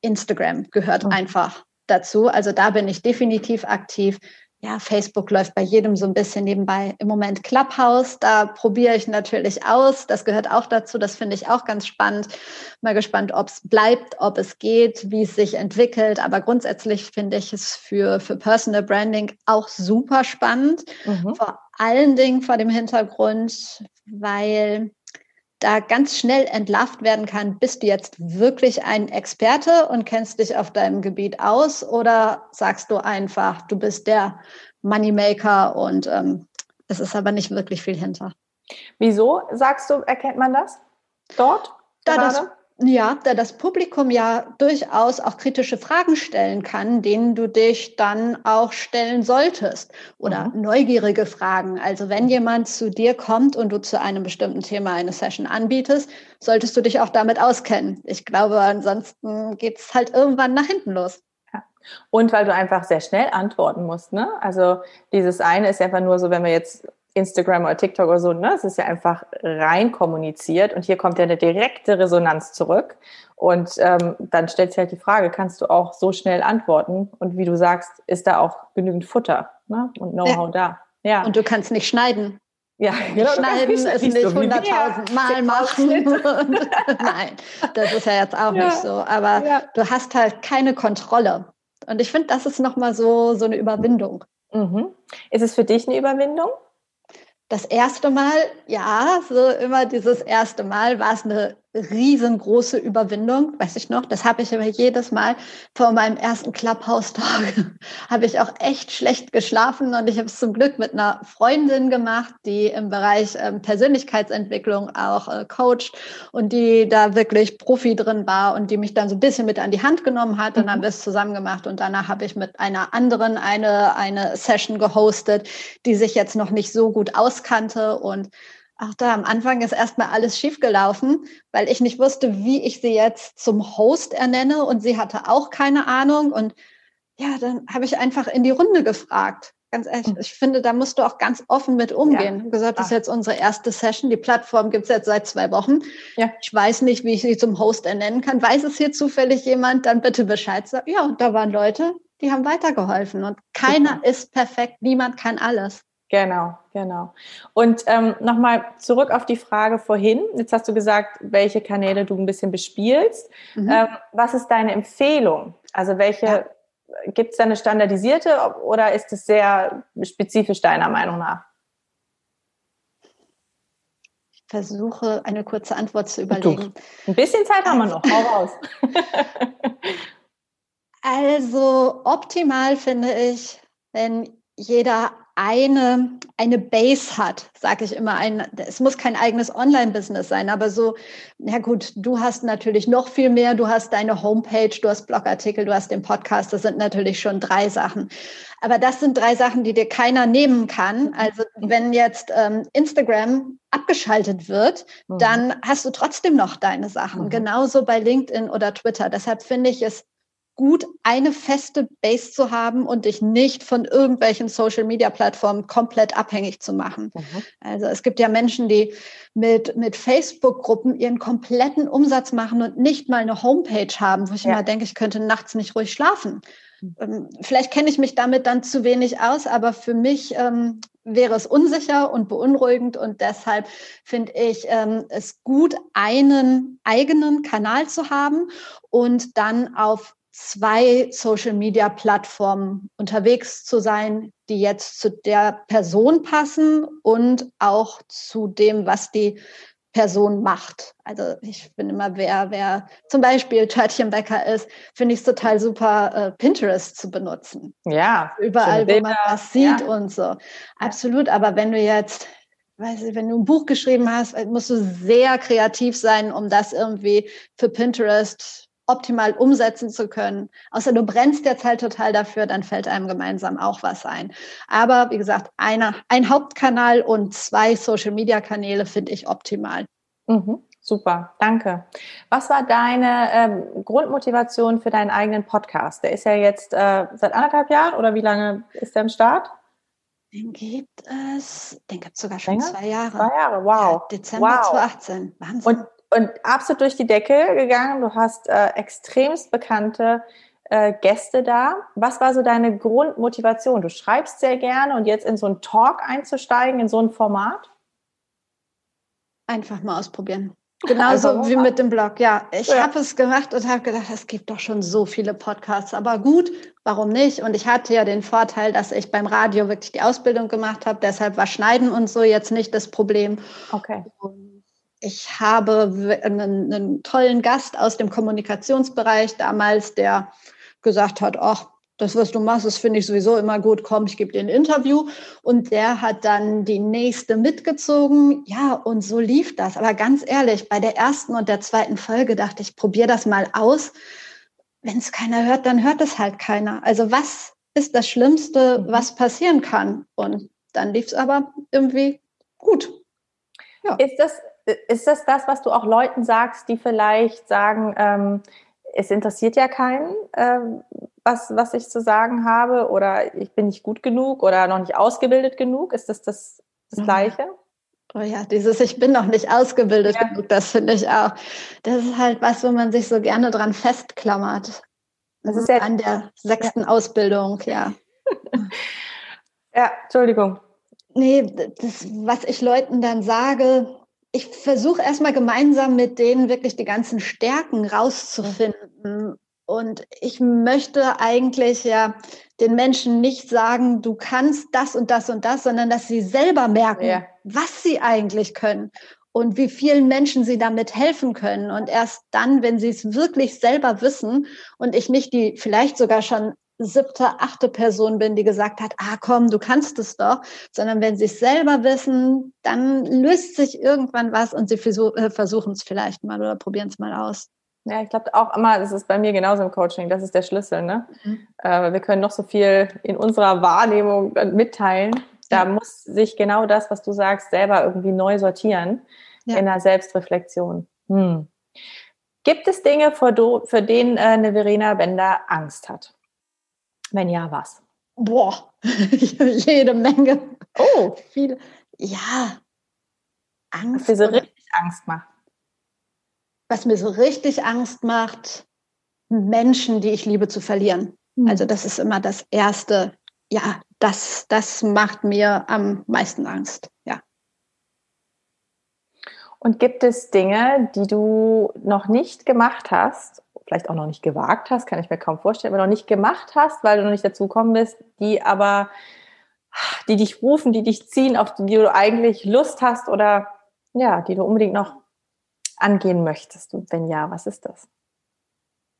Instagram gehört mhm. einfach dazu. Also da bin ich definitiv aktiv ja, Facebook läuft bei jedem so ein bisschen nebenbei. Im Moment Clubhouse, da probiere ich natürlich aus. Das gehört auch dazu. Das finde ich auch ganz spannend. Mal gespannt, ob es bleibt, ob es geht, wie es sich entwickelt. Aber grundsätzlich finde ich es für, für Personal Branding auch super spannend. Mhm. Vor allen Dingen vor dem Hintergrund, weil da ganz schnell entlarvt werden kann, bist du jetzt wirklich ein Experte und kennst dich auf deinem Gebiet aus oder sagst du einfach, du bist der Moneymaker und ähm, es ist aber nicht wirklich viel hinter. Wieso sagst du, erkennt man das dort? Da das ja, da das Publikum ja durchaus auch kritische Fragen stellen kann, denen du dich dann auch stellen solltest. Oder mhm. neugierige Fragen. Also wenn jemand zu dir kommt und du zu einem bestimmten Thema eine Session anbietest, solltest du dich auch damit auskennen. Ich glaube, ansonsten geht es halt irgendwann nach hinten los. Und weil du einfach sehr schnell antworten musst. Ne? Also dieses eine ist einfach nur so, wenn wir jetzt Instagram oder TikTok oder so, ne? Es ist ja einfach rein kommuniziert und hier kommt ja eine direkte Resonanz zurück. Und ähm, dann stellt sich halt die Frage, kannst du auch so schnell antworten? Und wie du sagst, ist da auch genügend Futter ne? und Know-how ja. da? Ja. Und du kannst nicht schneiden. Ja, genau, schneiden ist nicht hunderttausend Mal machen. <laughs> Nein, das ist ja jetzt auch ja. nicht so. Aber ja. du hast halt keine Kontrolle. Und ich finde, das ist nochmal so, so eine Überwindung. Mhm. Ist es für dich eine Überwindung? Das erste Mal, ja, so immer dieses erste Mal war es eine riesengroße Überwindung, weiß ich noch. Das habe ich aber jedes Mal vor meinem ersten Clubhouse-Tag, <laughs> habe ich auch echt schlecht geschlafen und ich habe es zum Glück mit einer Freundin gemacht, die im Bereich ähm, Persönlichkeitsentwicklung auch äh, coacht und die da wirklich Profi drin war und die mich dann so ein bisschen mit an die Hand genommen hat. Und dann haben wir es zusammen gemacht und danach habe ich mit einer anderen eine, eine Session gehostet, die sich jetzt noch nicht so gut auskannte und Ach da, am Anfang ist erstmal alles schiefgelaufen, weil ich nicht wusste, wie ich sie jetzt zum Host ernenne und sie hatte auch keine Ahnung. Und ja, dann habe ich einfach in die Runde gefragt. Ganz ehrlich, hm. ich finde, da musst du auch ganz offen mit umgehen. Ja. Gesagt, das ist jetzt unsere erste Session. Die Plattform gibt es jetzt seit zwei Wochen. Ja. Ich weiß nicht, wie ich sie zum Host ernennen kann. Weiß es hier zufällig jemand, dann bitte Bescheid sagen. Ja, und da waren Leute, die haben weitergeholfen. Und keiner Super. ist perfekt. Niemand kann alles. Genau, genau. Und ähm, nochmal zurück auf die Frage vorhin. Jetzt hast du gesagt, welche Kanäle du ein bisschen bespielst. Mhm. Ähm, was ist deine Empfehlung? Also welche, ja. gibt es da eine standardisierte oder ist es sehr spezifisch deiner Meinung nach? Ich versuche eine kurze Antwort zu überlegen. Ein bisschen Zeit haben wir noch, hau raus. <laughs> also optimal finde ich, wenn jeder eine, eine Base hat, sage ich immer. Ein, es muss kein eigenes Online-Business sein, aber so, na gut, du hast natürlich noch viel mehr. Du hast deine Homepage, du hast Blogartikel, du hast den Podcast. Das sind natürlich schon drei Sachen. Aber das sind drei Sachen, die dir keiner nehmen kann. Also wenn jetzt ähm, Instagram abgeschaltet wird, mhm. dann hast du trotzdem noch deine Sachen. Mhm. Genauso bei LinkedIn oder Twitter. Deshalb finde ich es gut, eine feste Base zu haben und dich nicht von irgendwelchen Social-Media-Plattformen komplett abhängig zu machen. Mhm. Also es gibt ja Menschen, die mit, mit Facebook-Gruppen ihren kompletten Umsatz machen und nicht mal eine Homepage haben, wo ich ja. immer denke, ich könnte nachts nicht ruhig schlafen. Mhm. Ähm, vielleicht kenne ich mich damit dann zu wenig aus, aber für mich ähm, wäre es unsicher und beunruhigend und deshalb finde ich ähm, es gut, einen eigenen Kanal zu haben und dann auf zwei Social-Media-Plattformen unterwegs zu sein, die jetzt zu der Person passen und auch zu dem, was die Person macht. Also ich finde immer, wer, wer zum Beispiel Törtchenbäcker ist, finde ich es total super, äh, Pinterest zu benutzen. Ja. Überall, wo man was sieht ja. und so. Absolut. Aber wenn du jetzt, weiß ich, wenn du ein Buch geschrieben hast, musst du sehr kreativ sein, um das irgendwie für Pinterest optimal umsetzen zu können. Außer du brennst jetzt halt total dafür, dann fällt einem gemeinsam auch was ein. Aber wie gesagt, eine, ein Hauptkanal und zwei Social-Media-Kanäle finde ich optimal. Mhm. Super, danke. Was war deine ähm, Grundmotivation für deinen eigenen Podcast? Der ist ja jetzt äh, seit anderthalb Jahren oder wie lange ist der im Start? Den gibt es, den gibt es sogar schon Länger? zwei Jahre. Zwei Jahre, wow. Ja, Dezember wow. 2018. Wahnsinn. Und, und absolut durch die Decke gegangen. Du hast äh, extremst bekannte äh, Gäste da. Was war so deine Grundmotivation? Du schreibst sehr gerne und jetzt in so einen Talk einzusteigen, in so ein Format? Einfach mal ausprobieren. <laughs> Genauso also, wie mit dem Blog, ja. Ich ja. habe es gemacht und habe gedacht, es gibt doch schon so viele Podcasts, aber gut, warum nicht? Und ich hatte ja den Vorteil, dass ich beim Radio wirklich die Ausbildung gemacht habe, deshalb war Schneiden und so jetzt nicht das Problem. Okay. Und ich habe einen, einen tollen Gast aus dem Kommunikationsbereich damals, der gesagt hat, ach, das, was du machst, das finde ich sowieso immer gut. Komm, ich gebe dir ein Interview. Und der hat dann die nächste mitgezogen. Ja, und so lief das. Aber ganz ehrlich, bei der ersten und der zweiten Folge dachte ich, probiere das mal aus. Wenn es keiner hört, dann hört es halt keiner. Also was ist das Schlimmste, mhm. was passieren kann? Und dann lief es aber irgendwie gut. Ja. Ist, das, ist das das, was du auch Leuten sagst, die vielleicht sagen, ähm, es interessiert ja keinen, ähm, was, was ich zu sagen habe oder ich bin nicht gut genug oder noch nicht ausgebildet genug? Ist das das, das Gleiche? Oh ja, dieses Ich bin noch nicht ausgebildet ja. genug, das finde ich auch. Das ist halt was, wo man sich so gerne dran festklammert. Das ist ja an der sechsten ja. Ausbildung, ja. <laughs> ja, Entschuldigung. Nee, das, was ich Leuten dann sage, ich versuche erstmal gemeinsam mit denen wirklich die ganzen Stärken rauszufinden und ich möchte eigentlich ja den Menschen nicht sagen, du kannst das und das und das, sondern dass sie selber merken, ja. was sie eigentlich können und wie vielen Menschen sie damit helfen können. Und erst dann, wenn sie es wirklich selber wissen und ich nicht die vielleicht sogar schon siebte, achte Person bin, die gesagt hat, ah komm, du kannst es doch, sondern wenn sie es selber wissen, dann löst sich irgendwann was und sie äh, versuchen es vielleicht mal oder probieren es mal aus. Ja, ich glaube auch immer, das ist bei mir genauso im Coaching, das ist der Schlüssel. Ne? Mhm. Äh, wir können noch so viel in unserer Wahrnehmung mitteilen. Da ja. muss sich genau das, was du sagst, selber irgendwie neu sortieren ja. in der Selbstreflexion. Hm. Gibt es Dinge, vor, do, für denen äh, eine Verena Bender Angst hat? Wenn ja, was? Boah, <laughs> jede Menge. Oh, viele. Ja, Angst. Was dir so richtig Angst macht was mir so richtig Angst macht, Menschen, die ich liebe, zu verlieren. Mhm. Also das ist immer das Erste. Ja, das, das macht mir am meisten Angst. Ja. Und gibt es Dinge, die du noch nicht gemacht hast, vielleicht auch noch nicht gewagt hast, kann ich mir kaum vorstellen, aber noch nicht gemacht hast, weil du noch nicht dazu gekommen bist, die aber, die dich rufen, die dich ziehen, auf die du eigentlich Lust hast oder ja, die du unbedingt noch angehen möchtest? Und wenn ja, was ist das?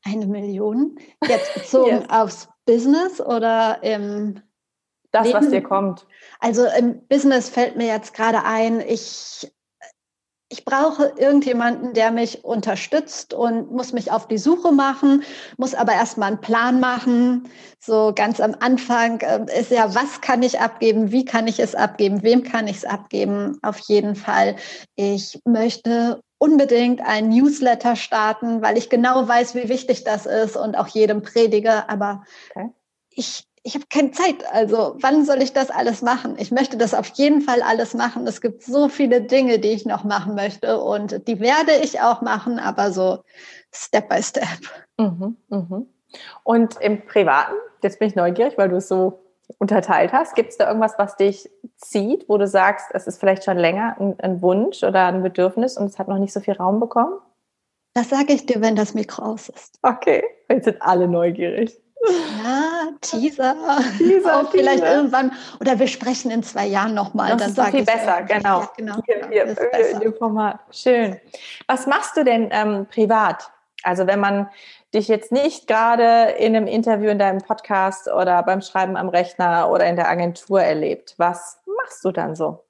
Eine Million? Jetzt <laughs> bezogen yes. aufs Business oder im Das, Leben? was dir kommt. Also im Business fällt mir jetzt gerade ein, ich ich brauche irgendjemanden, der mich unterstützt und muss mich auf die Suche machen, muss aber erstmal einen Plan machen. So ganz am Anfang äh, ist ja, was kann ich abgeben, wie kann ich es abgeben, wem kann ich es abgeben? Auf jeden Fall. Ich möchte unbedingt ein Newsletter starten, weil ich genau weiß, wie wichtig das ist und auch jedem predige. Aber okay. ich ich habe keine Zeit. Also wann soll ich das alles machen? Ich möchte das auf jeden Fall alles machen. Es gibt so viele Dinge, die ich noch machen möchte und die werde ich auch machen, aber so Step by Step. Mhm, mhm. Und im Privaten, jetzt bin ich neugierig, weil du es so unterteilt hast. Gibt es da irgendwas, was dich zieht, wo du sagst, es ist vielleicht schon länger ein, ein Wunsch oder ein Bedürfnis und es hat noch nicht so viel Raum bekommen? Das sage ich dir, wenn das Mikro aus ist. Okay, jetzt sind alle neugierig. Ja, Teaser. Teaser Auch vielleicht Teaser. irgendwann. Oder wir sprechen in zwei Jahren nochmal. Das dann ist viel besser, genau. Ja, genau. Hier, hier, Format. Schön. Was machst du denn ähm, privat? Also wenn man dich jetzt nicht gerade in einem Interview in deinem Podcast oder beim Schreiben am Rechner oder in der Agentur erlebt, was machst du dann so?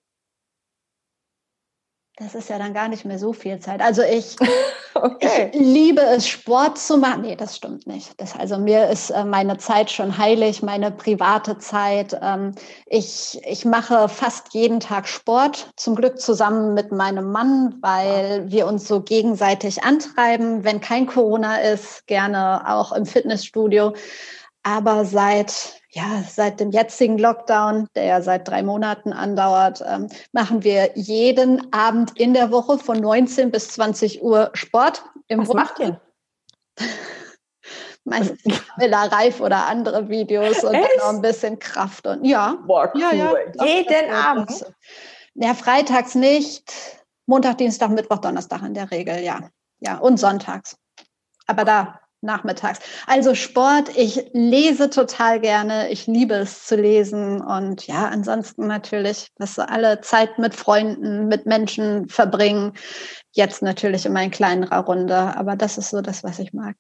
Das ist ja dann gar nicht mehr so viel Zeit. Also ich, <laughs> okay. ich liebe es, Sport zu machen. Nee, das stimmt nicht. Das, also mir ist äh, meine Zeit schon heilig, meine private Zeit. Ähm, ich, ich mache fast jeden Tag Sport, zum Glück zusammen mit meinem Mann, weil wir uns so gegenseitig antreiben. Wenn kein Corona ist, gerne auch im Fitnessstudio. Aber seit ja, seit dem jetzigen Lockdown, der ja seit drei Monaten andauert, ähm, machen wir jeden Abend in der Woche von 19 bis 20 Uhr Sport. Im Was macht ihr? <laughs> Meistens Villa Reif oder andere Videos und noch ein bisschen Kraft und ja. Boah, cool. ja, ja, jeden Abend. Ja, freitags nicht. Montag, Dienstag, Mittwoch, Donnerstag in der Regel, ja. Ja, und sonntags. Aber da nachmittags. Also Sport, ich lese total gerne, ich liebe es zu lesen und ja, ansonsten natürlich, was so alle Zeit mit Freunden, mit Menschen verbringen. Jetzt natürlich in meiner kleinerer Runde, aber das ist so das, was ich mag.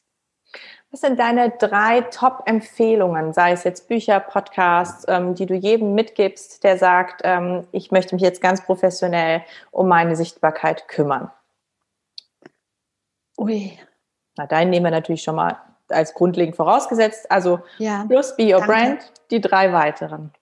Was sind deine drei Top-Empfehlungen, sei es jetzt Bücher, Podcasts, ähm, die du jedem mitgibst, der sagt, ähm, ich möchte mich jetzt ganz professionell um meine Sichtbarkeit kümmern? Ui, na, deinen nehmen wir natürlich schon mal als grundlegend vorausgesetzt. Also ja, plus Be Your danke. Brand, die drei weiteren.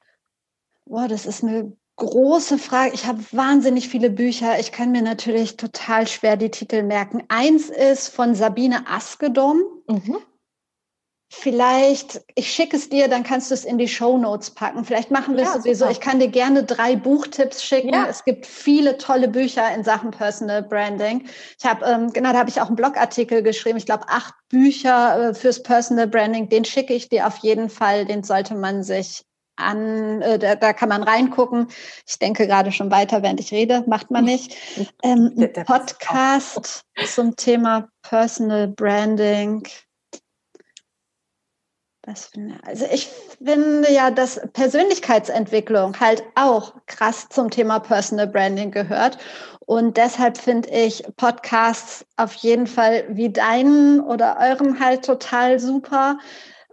Boah, das ist eine große Frage. Ich habe wahnsinnig viele Bücher. Ich kann mir natürlich total schwer die Titel merken. Eins ist von Sabine Askedom. Mhm. Vielleicht, ich schicke es dir, dann kannst du es in die Show Notes packen. Vielleicht machen wir es ja, sowieso. Super. Ich kann dir gerne drei Buchtipps schicken. Ja. Es gibt viele tolle Bücher in Sachen Personal Branding. Ich habe, ähm, genau, da habe ich auch einen Blogartikel geschrieben. Ich glaube, acht Bücher äh, fürs Personal Branding. Den schicke ich dir auf jeden Fall. Den sollte man sich an, äh, da, da kann man reingucken. Ich denke gerade schon weiter, während ich rede, macht man nicht. <laughs> Ähm, Podcast zum Thema Personal Branding. Also ich finde ja, dass Persönlichkeitsentwicklung halt auch krass zum Thema Personal Branding gehört. Und deshalb finde ich Podcasts auf jeden Fall wie deinen oder euren halt total super,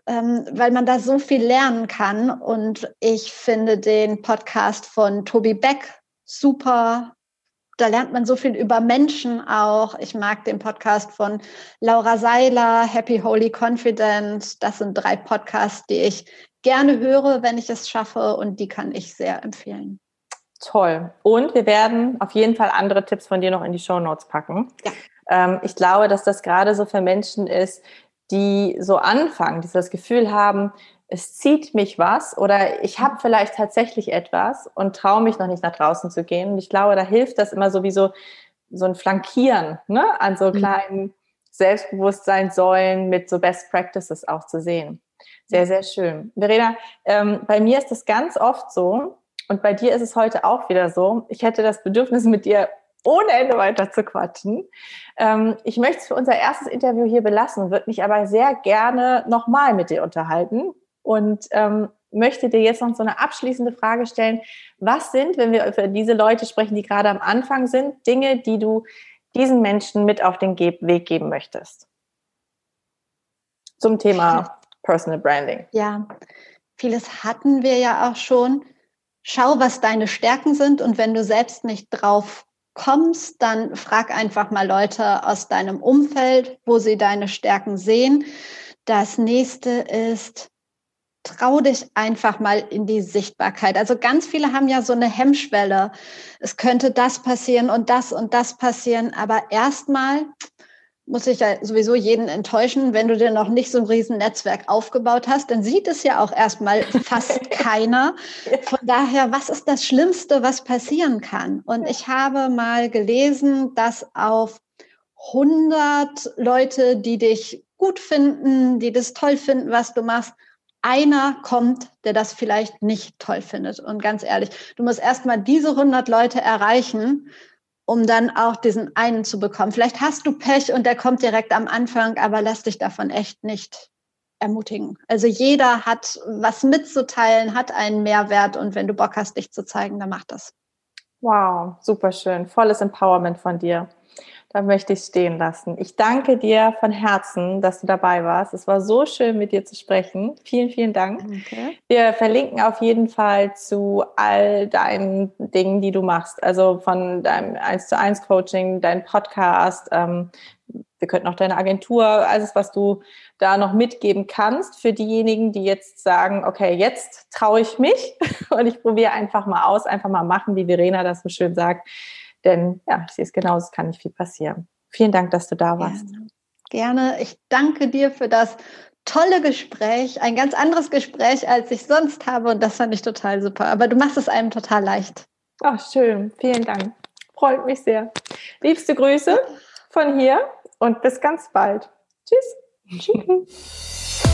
ähm, weil man da so viel lernen kann. Und ich finde den Podcast von Tobi Beck super da lernt man so viel über Menschen auch. Ich mag den Podcast von Laura Seiler, Happy Holy Confident. Das sind drei Podcasts, die ich gerne höre, wenn ich es schaffe und die kann ich sehr empfehlen. Toll. Und wir werden auf jeden Fall andere Tipps von dir noch in die Show Notes packen. Ja. Ähm, ich glaube, dass das gerade so für Menschen ist, die so anfangen, die so das Gefühl haben, es zieht mich was oder ich habe vielleicht tatsächlich etwas und traue mich noch nicht nach draußen zu gehen. Und ich glaube, da hilft das immer sowieso so ein Flankieren ne? an so mhm. kleinen Selbstbewusstseinssäulen mit so Best Practices auch zu sehen. Sehr, sehr schön. Verena, ähm, bei mir ist das ganz oft so und bei dir ist es heute auch wieder so. Ich hätte das Bedürfnis, mit dir ohne Ende weiter zu quatschen. Ähm, ich möchte es für unser erstes Interview hier belassen, würde mich aber sehr gerne nochmal mit dir unterhalten und ähm, möchte dir jetzt noch so eine abschließende Frage stellen. Was sind, wenn wir für diese Leute sprechen, die gerade am Anfang sind, Dinge, die du diesen Menschen mit auf den Weg geben möchtest? Zum Thema Personal Branding. Ja, vieles hatten wir ja auch schon. Schau, was deine Stärken sind und wenn du selbst nicht drauf kommst, dann frag einfach mal Leute aus deinem Umfeld, wo sie deine Stärken sehen. Das nächste ist, trau dich einfach mal in die Sichtbarkeit. Also ganz viele haben ja so eine Hemmschwelle. Es könnte das passieren und das und das passieren. Aber erstmal muss ich ja sowieso jeden enttäuschen, wenn du dir noch nicht so ein riesen Netzwerk aufgebaut hast, dann sieht es ja auch erstmal fast <laughs> keiner. Von daher, was ist das Schlimmste, was passieren kann? Und ich habe mal gelesen, dass auf 100 Leute, die dich gut finden, die das toll finden, was du machst, einer kommt, der das vielleicht nicht toll findet. Und ganz ehrlich, du musst erstmal diese 100 Leute erreichen, um dann auch diesen einen zu bekommen. Vielleicht hast du Pech und der kommt direkt am Anfang, aber lass dich davon echt nicht ermutigen. Also jeder hat was mitzuteilen, hat einen Mehrwert und wenn du Bock hast, dich zu zeigen, dann mach das. Wow, super schön. Volles Empowerment von dir. Da möchte ich stehen lassen. Ich danke dir von Herzen, dass du dabei warst. Es war so schön, mit dir zu sprechen. Vielen, vielen Dank. Okay. Wir verlinken auf jeden Fall zu all deinen Dingen, die du machst. Also von deinem 1 zu 1 Coaching, dein Podcast. Ähm, wir könnten auch deine Agentur, alles, was du da noch mitgeben kannst für diejenigen, die jetzt sagen, okay, jetzt traue ich mich <laughs> und ich probiere einfach mal aus, einfach mal machen, wie Verena das so schön sagt. Denn ja, ich sehe es genauso, es kann nicht viel passieren. Vielen Dank, dass du da warst. Gerne. Gerne. Ich danke dir für das tolle Gespräch, ein ganz anderes Gespräch, als ich sonst habe und das fand ich total super. Aber du machst es einem total leicht. Ach, schön. Vielen Dank. Freut mich sehr. Liebste Grüße von hier und bis ganz bald. Tschüss. Tschüss. <laughs>